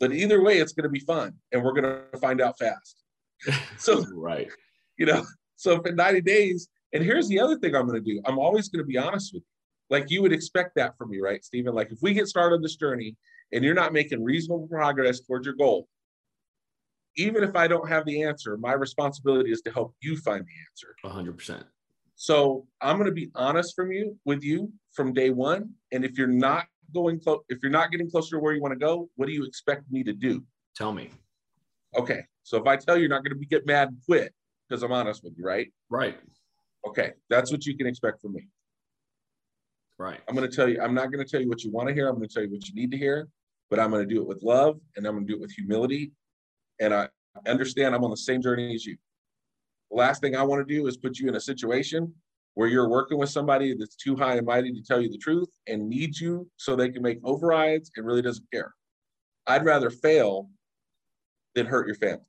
but either way, it's going to be fun and we're going to find out fast. So, right. You know, so for 90 days, and here's the other thing I'm going to do I'm always going to be honest with you. Like you would expect that from me, right, Stephen? Like if we get started on this journey and you're not making reasonable progress towards your goal, even if I don't have the answer, my responsibility is to help you find the answer. 100%. So I'm going to be honest from you with you from day one. And if you're not going close, if you're not getting closer to where you want to go, what do you expect me to do? Tell me. Okay. So if I tell you, you're not going to be get mad and quit because I'm honest with you, right? Right. Okay. That's what you can expect from me. Right. I'm going to tell you, I'm not going to tell you what you want to hear. I'm going to tell you what you need to hear, but I'm going to do it with love and I'm going to do it with humility. And I understand I'm on the same journey as you. The last thing I want to do is put you in a situation where you're working with somebody that's too high and mighty to tell you the truth and needs you so they can make overrides and really doesn't care. I'd rather fail than hurt your family.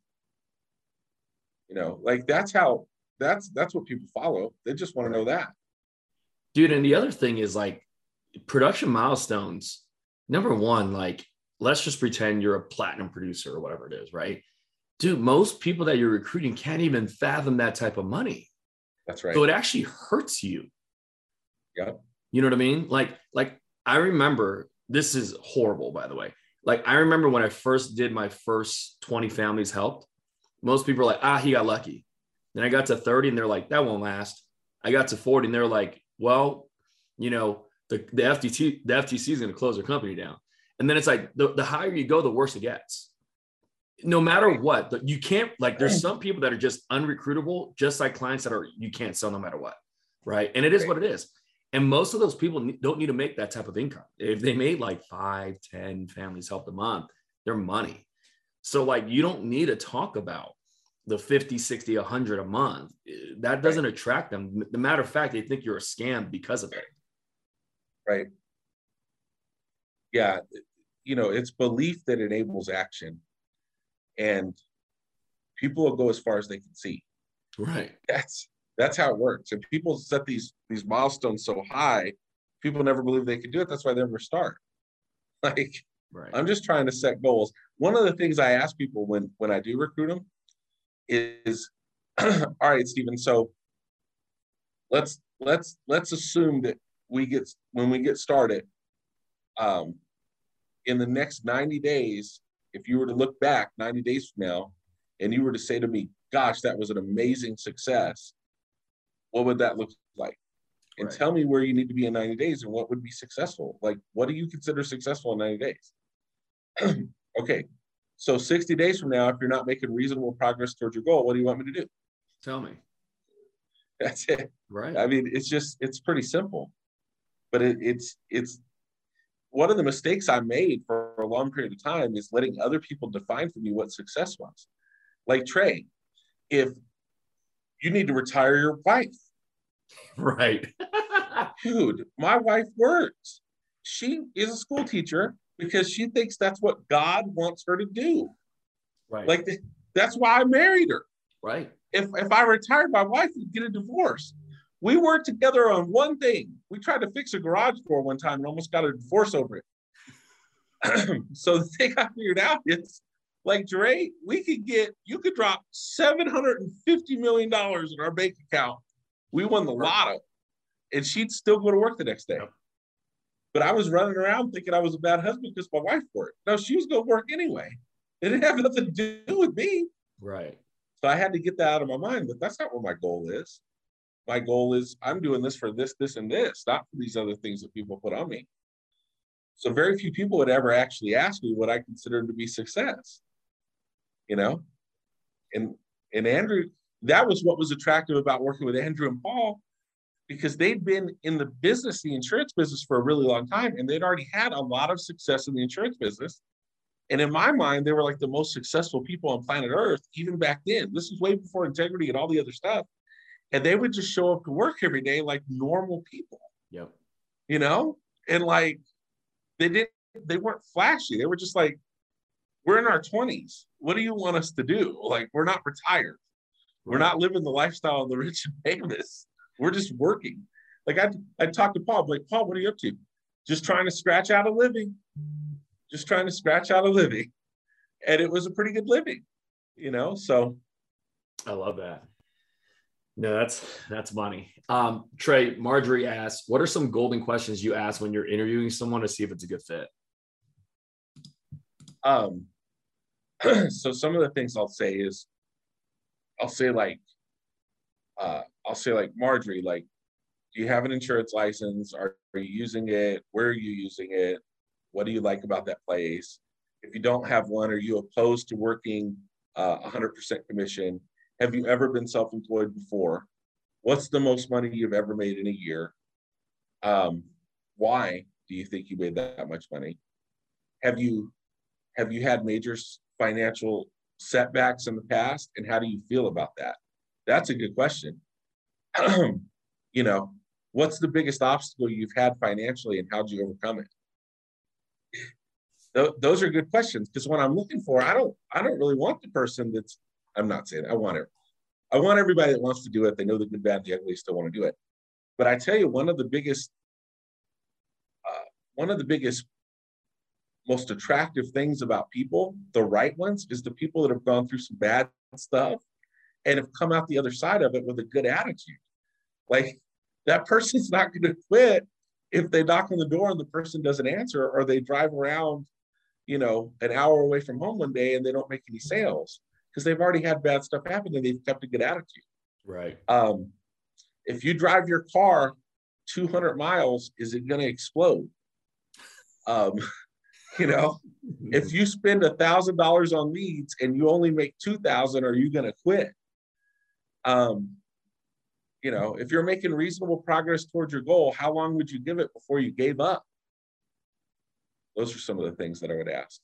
You know, like that's how that's that's what people follow. They just want to know that. Dude, and the other thing is like production milestones. Number one, like let's just pretend you're a platinum producer or whatever it is, right? Dude, most people that you're recruiting can't even fathom that type of money. That's right. So it actually hurts you. Yeah. You know what I mean? Like, like I remember this is horrible, by the way. Like I remember when I first did my first 20 families helped, most people are like, ah, he got lucky. Then I got to 30 and they're like, that won't last. I got to 40 and they're like, well, you know, the, the FTT, the FTC is going to close their company down. And then it's like the, the higher you go, the worse it gets. No matter what, you can't like there's some people that are just unrecruitable, just like clients that are you can't sell no matter what. Right. And it is what it is. And most of those people don't need to make that type of income. If they made like five, ten families help a month, their money. So like you don't need to talk about the 50, 60, 100 a month. Eh, that doesn't right. attract them. The matter of fact, they think you're a scam because of it. Right. Yeah. You know, it's belief that enables action. And people will go as far as they can see. Right. That's that's how it works. And people set these these milestones so high, people never believe they can do it. That's why they never start. Like right. I'm just trying to set goals. One of the things I ask people when when I do recruit them is, all right, Stephen. So let's let's let's assume that we get when we get started. Um, in the next 90 days, if you were to look back 90 days from now, and you were to say to me, "Gosh, that was an amazing success," what would that look like? And right. tell me where you need to be in 90 days and what would be successful. Like, what do you consider successful in 90 days? okay, so 60 days from now, if you're not making reasonable progress towards your goal, what do you want me to do? Tell me. That's it. Right. I mean, it's just, it's pretty simple. But it, it's, it's, one of the mistakes I made for a long period of time is letting other people define for me what success was. Like Trey, if you need to retire your wife. Right. Dude, my wife works. She is a school teacher because she thinks that's what God wants her to do. Right. Like that's why I married her. Right. If if I retired my wife, we'd get a divorce. We worked together on one thing. We tried to fix a garage door one time and almost got a divorce over it. so the thing I figured out is like Dre, we could get you could drop $750 million in our bank account. We won the lotto. And she'd still go to work the next day. But I was running around thinking I was a bad husband because my wife worked. No, she was going to work anyway. It didn't have nothing to do with me. Right. So I had to get that out of my mind. But that's not what my goal is. My goal is I'm doing this for this, this, and this, not for these other things that people put on me. So very few people would ever actually ask me what I consider to be success. You know? And and Andrew, that was what was attractive about working with Andrew and Paul because they'd been in the business, the insurance business for a really long time, and they'd already had a lot of success in the insurance business. And in my mind, they were like the most successful people on planet Earth, even back then. This was way before integrity and all the other stuff. And they would just show up to work every day like normal people. Yep. You know? And like they didn't, they weren't flashy. They were just like, we're in our 20s. What do you want us to do? Like, we're not retired. We're not living the lifestyle of the rich and famous. We're just working. Like I I talked to Paul, I'm like, Paul, what are you up to? Just trying to scratch out a living just trying to scratch out a living. And it was a pretty good living, you know. So I love that. No, that's that's money. Um, Trey, Marjorie asks, what are some golden questions you ask when you're interviewing someone to see if it's a good fit? Um, so some of the things I'll say is, I'll say like, uh, I'll say like Marjorie, like, do you have an insurance license? Are, are you using it? Where are you using it? What do you like about that place? If you don't have one, are you opposed to working uh, 100% commission? Have you ever been self-employed before? What's the most money you've ever made in a year? Um, why do you think you made that much money? Have you have you had major financial setbacks in the past, and how do you feel about that? That's a good question. you know, what's the biggest obstacle you've had financially, and how did you overcome it? th- those are good questions because what I'm looking for, I don't, I don't really want the person that's. I'm not saying I want it. I want everybody that wants to do it. They know the good, bad, the ugly, still want to do it. But I tell you, one of the biggest, uh, one of the biggest, most attractive things about people, the right ones, is the people that have gone through some bad stuff and have come out the other side of it with a good attitude. Like that person's not going to quit if they knock on the door and the person doesn't answer, or they drive around you know, an hour away from home one day and they don't make any sales because they've already had bad stuff happen and they've kept a good attitude. Right. Um, if you drive your car 200 miles, is it going to explode? Um, you know, if you spend a thousand dollars on leads and you only make 2000, are you going to quit? Um, you know, if you're making reasonable progress towards your goal, how long would you give it before you gave up? Those are some of the things that I would ask.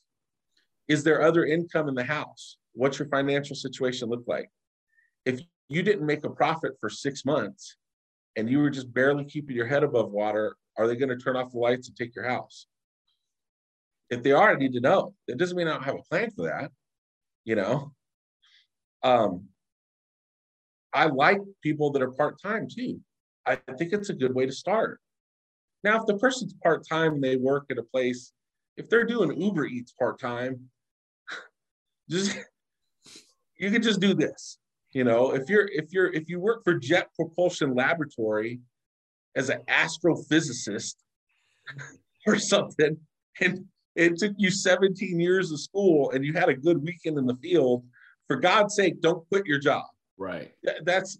Is there other income in the house? What's your financial situation look like? If you didn't make a profit for six months and you were just barely keeping your head above water, are they going to turn off the lights and take your house? If they are, I need to know. It doesn't mean I don't have a plan for that, you know. Um, I like people that are part time too. I think it's a good way to start. Now, if the person's part time and they work at a place, if they're doing Uber Eats part time, just you can just do this. You know, if you're if you're if you work for Jet Propulsion Laboratory as an astrophysicist or something, and it took you 17 years of school and you had a good weekend in the field, for God's sake, don't quit your job. Right. That's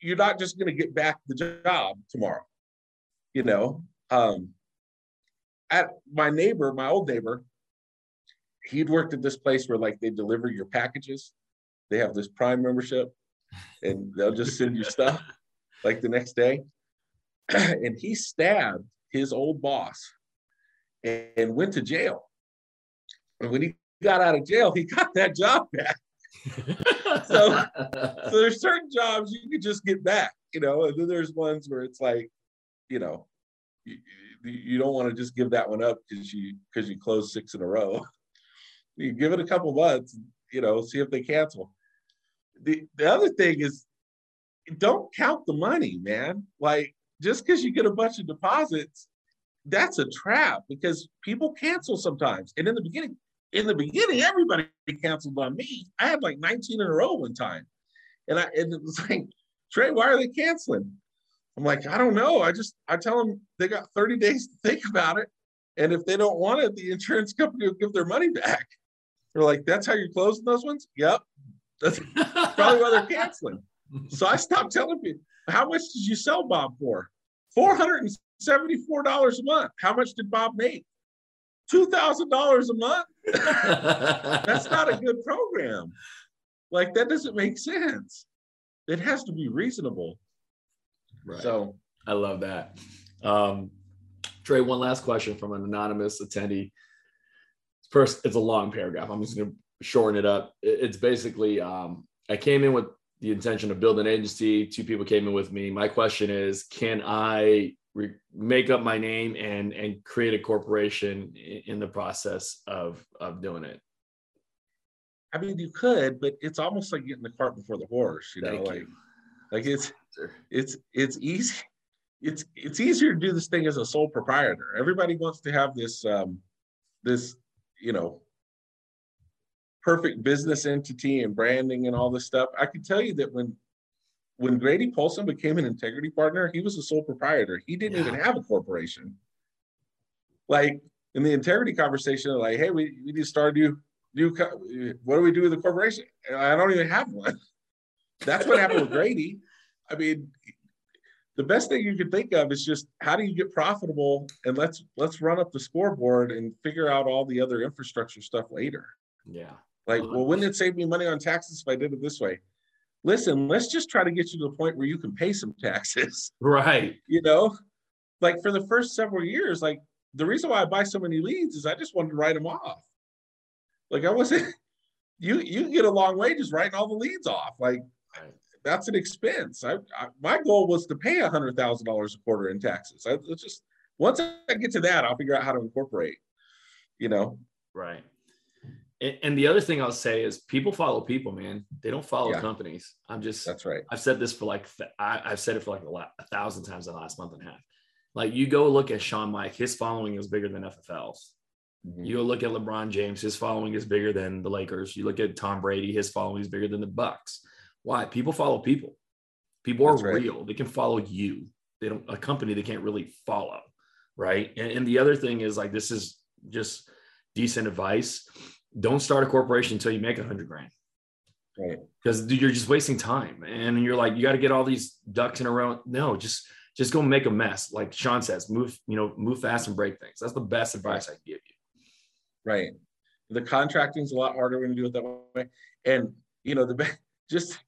you're not just going to get back the job tomorrow. You know, um, at my neighbor, my old neighbor, he'd worked at this place where like they deliver your packages. They have this Prime membership, and they'll just send you stuff like the next day. and he stabbed his old boss and, and went to jail. And when he got out of jail, he got that job back. so, so there's certain jobs you can just get back, you know, and then there's ones where it's like, you know, you, you don't want to just give that one up because you because you close six in a row. you give it a couple months, you know, see if they cancel. The the other thing is don't count the money, man. Like just because you get a bunch of deposits, that's a trap because people cancel sometimes. And in the beginning, in the beginning, everybody canceled on me. I had like 19 in a row one time. And I and it was like, Trey, why are they canceling? I'm like, I don't know. I just I tell them they got 30 days to think about it. And if they don't want it, the insurance company will give their money back. They're like, that's how you're closing those ones? Yep. That's probably why they're canceling. So I stopped telling people, how much did you sell Bob for? $474 a month. How much did Bob make? $2,000 a month? That's not a good program. Like, that doesn't make sense. It has to be reasonable. Right. So I love that. Um, Trey, one last question from an anonymous attendee. First, it's a long paragraph. I'm just going to shorten it up. It's basically um, I came in with the intention of building an agency. Two people came in with me. My question is, can I re- make up my name and and create a corporation in the process of of doing it? I mean, you could, but it's almost like getting the cart before the horse. You Thank know, you. like like it's it's it's easy. It's it's easier to do this thing as a sole proprietor. Everybody wants to have this um, this you know perfect business entity and branding and all this stuff. I can tell you that when when Grady Polson became an integrity partner, he was a sole proprietor. He didn't yeah. even have a corporation. Like in the integrity conversation, like, hey, we, we need to start a new, new, what do we do with the corporation? I don't even have one. That's what happened with Grady. I mean, the best thing you could think of is just how do you get profitable and let's let's run up the scoreboard and figure out all the other infrastructure stuff later. Yeah. Like, well, wouldn't it save me money on taxes if I did it this way? Listen, let's just try to get you to the point where you can pay some taxes. Right. You know, like for the first several years, like the reason why I buy so many leads is I just wanted to write them off. Like I wasn't, you you get a long way just writing all the leads off. Like right. that's an expense. I, I, my goal was to pay a hundred thousand dollars a quarter in taxes. I it's just once I get to that, I'll figure out how to incorporate. You know. Right. And the other thing I'll say is people follow people, man. They don't follow yeah. companies. I'm just, that's right. I've said this for like, I, have said it for like a, lot, a thousand times in the last month and a half. Like you go look at Shawn Meaike, his following is bigger than FFL's. Mm-hmm. You go look at LeBron James, his following is bigger than the Lakers. You look at Tom Brady, his following is bigger than the Bucs. Why? People follow people. People are right. real. They can follow you. They don't a company they can't really follow, right? And, and the other thing is like this is just decent advice don't start a corporation until you make a hundred grand. Right. Because you're just wasting time. And you're like, you got to get all these ducks in a row. No, just just go make a mess. Like Shawn says, move, you know, move fast and break things. That's the best advice I can give you. Right. The contracting is a lot harder when you do it that way. And you know, the just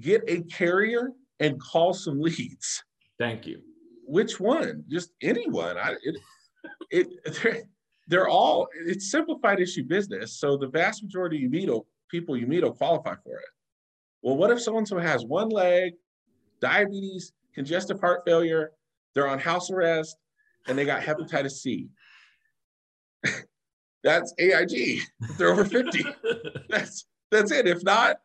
get a carrier and call some leads. Thank you. Which one? Just anyone. I it it they're all it's simplified issue business. So the vast majority you meet people you meet will qualify for it. Well, what if someone who has one leg, diabetes, congestive heart failure, they're on house arrest, and they got hepatitis C? that's AIG. they're over 50. that's that's it. If not,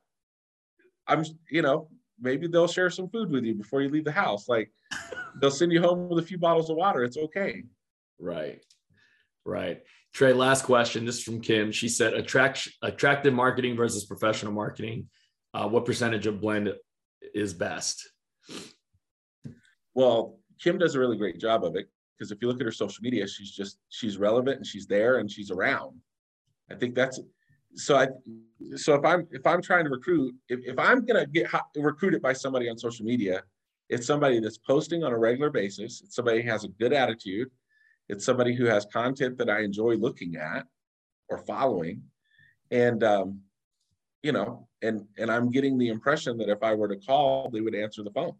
I'm you know, maybe they'll share some food with you before you leave the house. Like they'll send you home with a few bottles of water. It's okay. Right. Right. Trey, last question. This is from Kim. She said, Attract, attractive marketing versus professional marketing. Uh, what percentage of blend is best? Well, Kim does a really great job of it because if you look at her social media, she's just, she's relevant and she's there and she's around. I think that's, so I, so if I'm, if I'm trying to recruit, if, if I'm going to get recruited by somebody on social media, it's somebody that's posting on a regular basis. It's somebody who has a good attitude it's somebody who has content that I enjoy looking at or following. And, um, you know, and, and I'm getting the impression that if I were to call, they would answer the phone.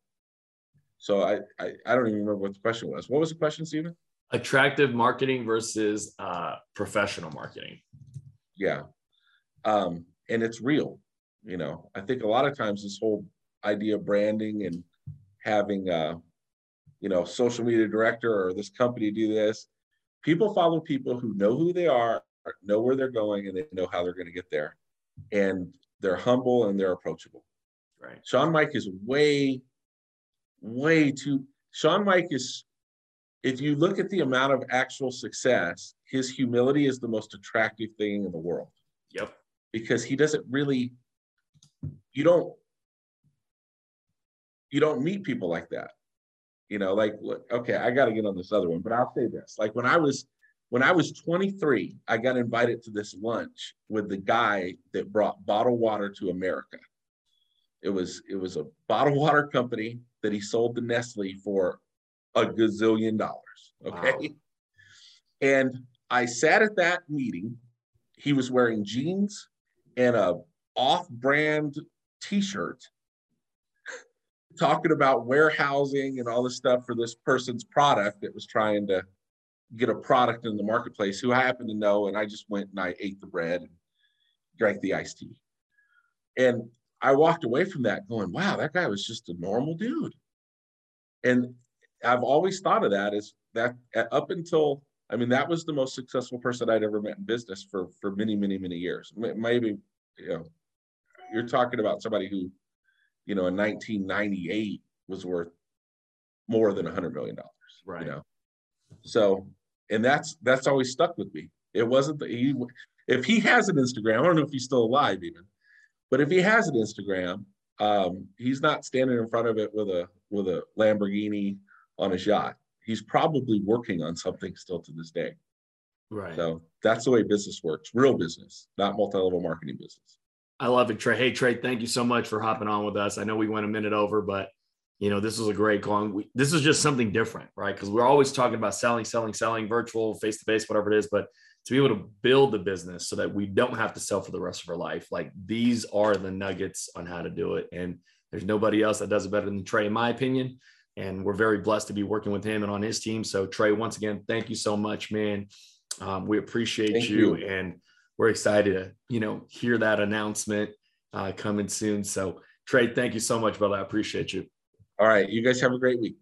So I, I, I don't even remember what the question was. What was the question, Stephen? Attractive marketing versus uh, professional marketing. Yeah. Um, and it's real. You know, I think a lot of times this whole idea of branding and having uh, you know, social media director or this company do this. People follow people who know who they are, know where they're going, and they know how they're going to get there. And they're humble and they're approachable. Right. Shawn Meaike is way, way too. Shawn Meaike is, if you look at the amount of actual success, his humility is the most attractive thing in the world. Yep. Because he doesn't really, you don't, you don't meet people like that you know like okay i got to get on this other one but i'll say this like when i was when i was 23 i got invited to this lunch with the guy that brought bottled water to america. It was it was a bottled water company that he sold to nestle for a gazillion dollars okay? Wow. and i sat at that meeting. He was wearing jeans and a off-brand t-shirt talking about warehousing and all this stuff for this person's product that was trying to get a product in the marketplace who I happened to know. And I just went and I ate the bread and drank the iced tea. And I walked away from that going, wow, that guy was just a normal dude. And I've always thought of that as that uh, up until, I mean, that was the most successful person I'd ever met in business for, for many, many, many years. Maybe, you know, you're talking about somebody who, you know, in 1998 was worth more than a hundred million dollars. Right. You know, so, and that's, that's always stuck with me. It wasn't the, he, if he has an Instagram, I don't know if he's still alive even, but if he has an Instagram, um, he's not standing in front of it with a with a Lamborghini on his yacht. He's probably working on something still to this day. Right. So that's the way business works, real business, not multi-level marketing business. I love it, Trey. Hey, Trey, thank you so much for hopping on with us. I know we went a minute over, but you know this was a great call. We, this is just something different, right? Because we're always talking about selling, selling, selling, virtual, face to face, whatever it is. But to be able to build the business so that we don't have to sell for the rest of our life. Like these are the nuggets on how to do it. And there's nobody else that does it better than Trey, in my opinion. And we're very blessed to be working with him and on his team. So Trey, once again, thank you so much, man. Um, we appreciate you, you, and we're excited to, you know, hear that announcement uh, coming soon. So Trey, thank you so much, brother. I appreciate you. All right. You guys have a great week.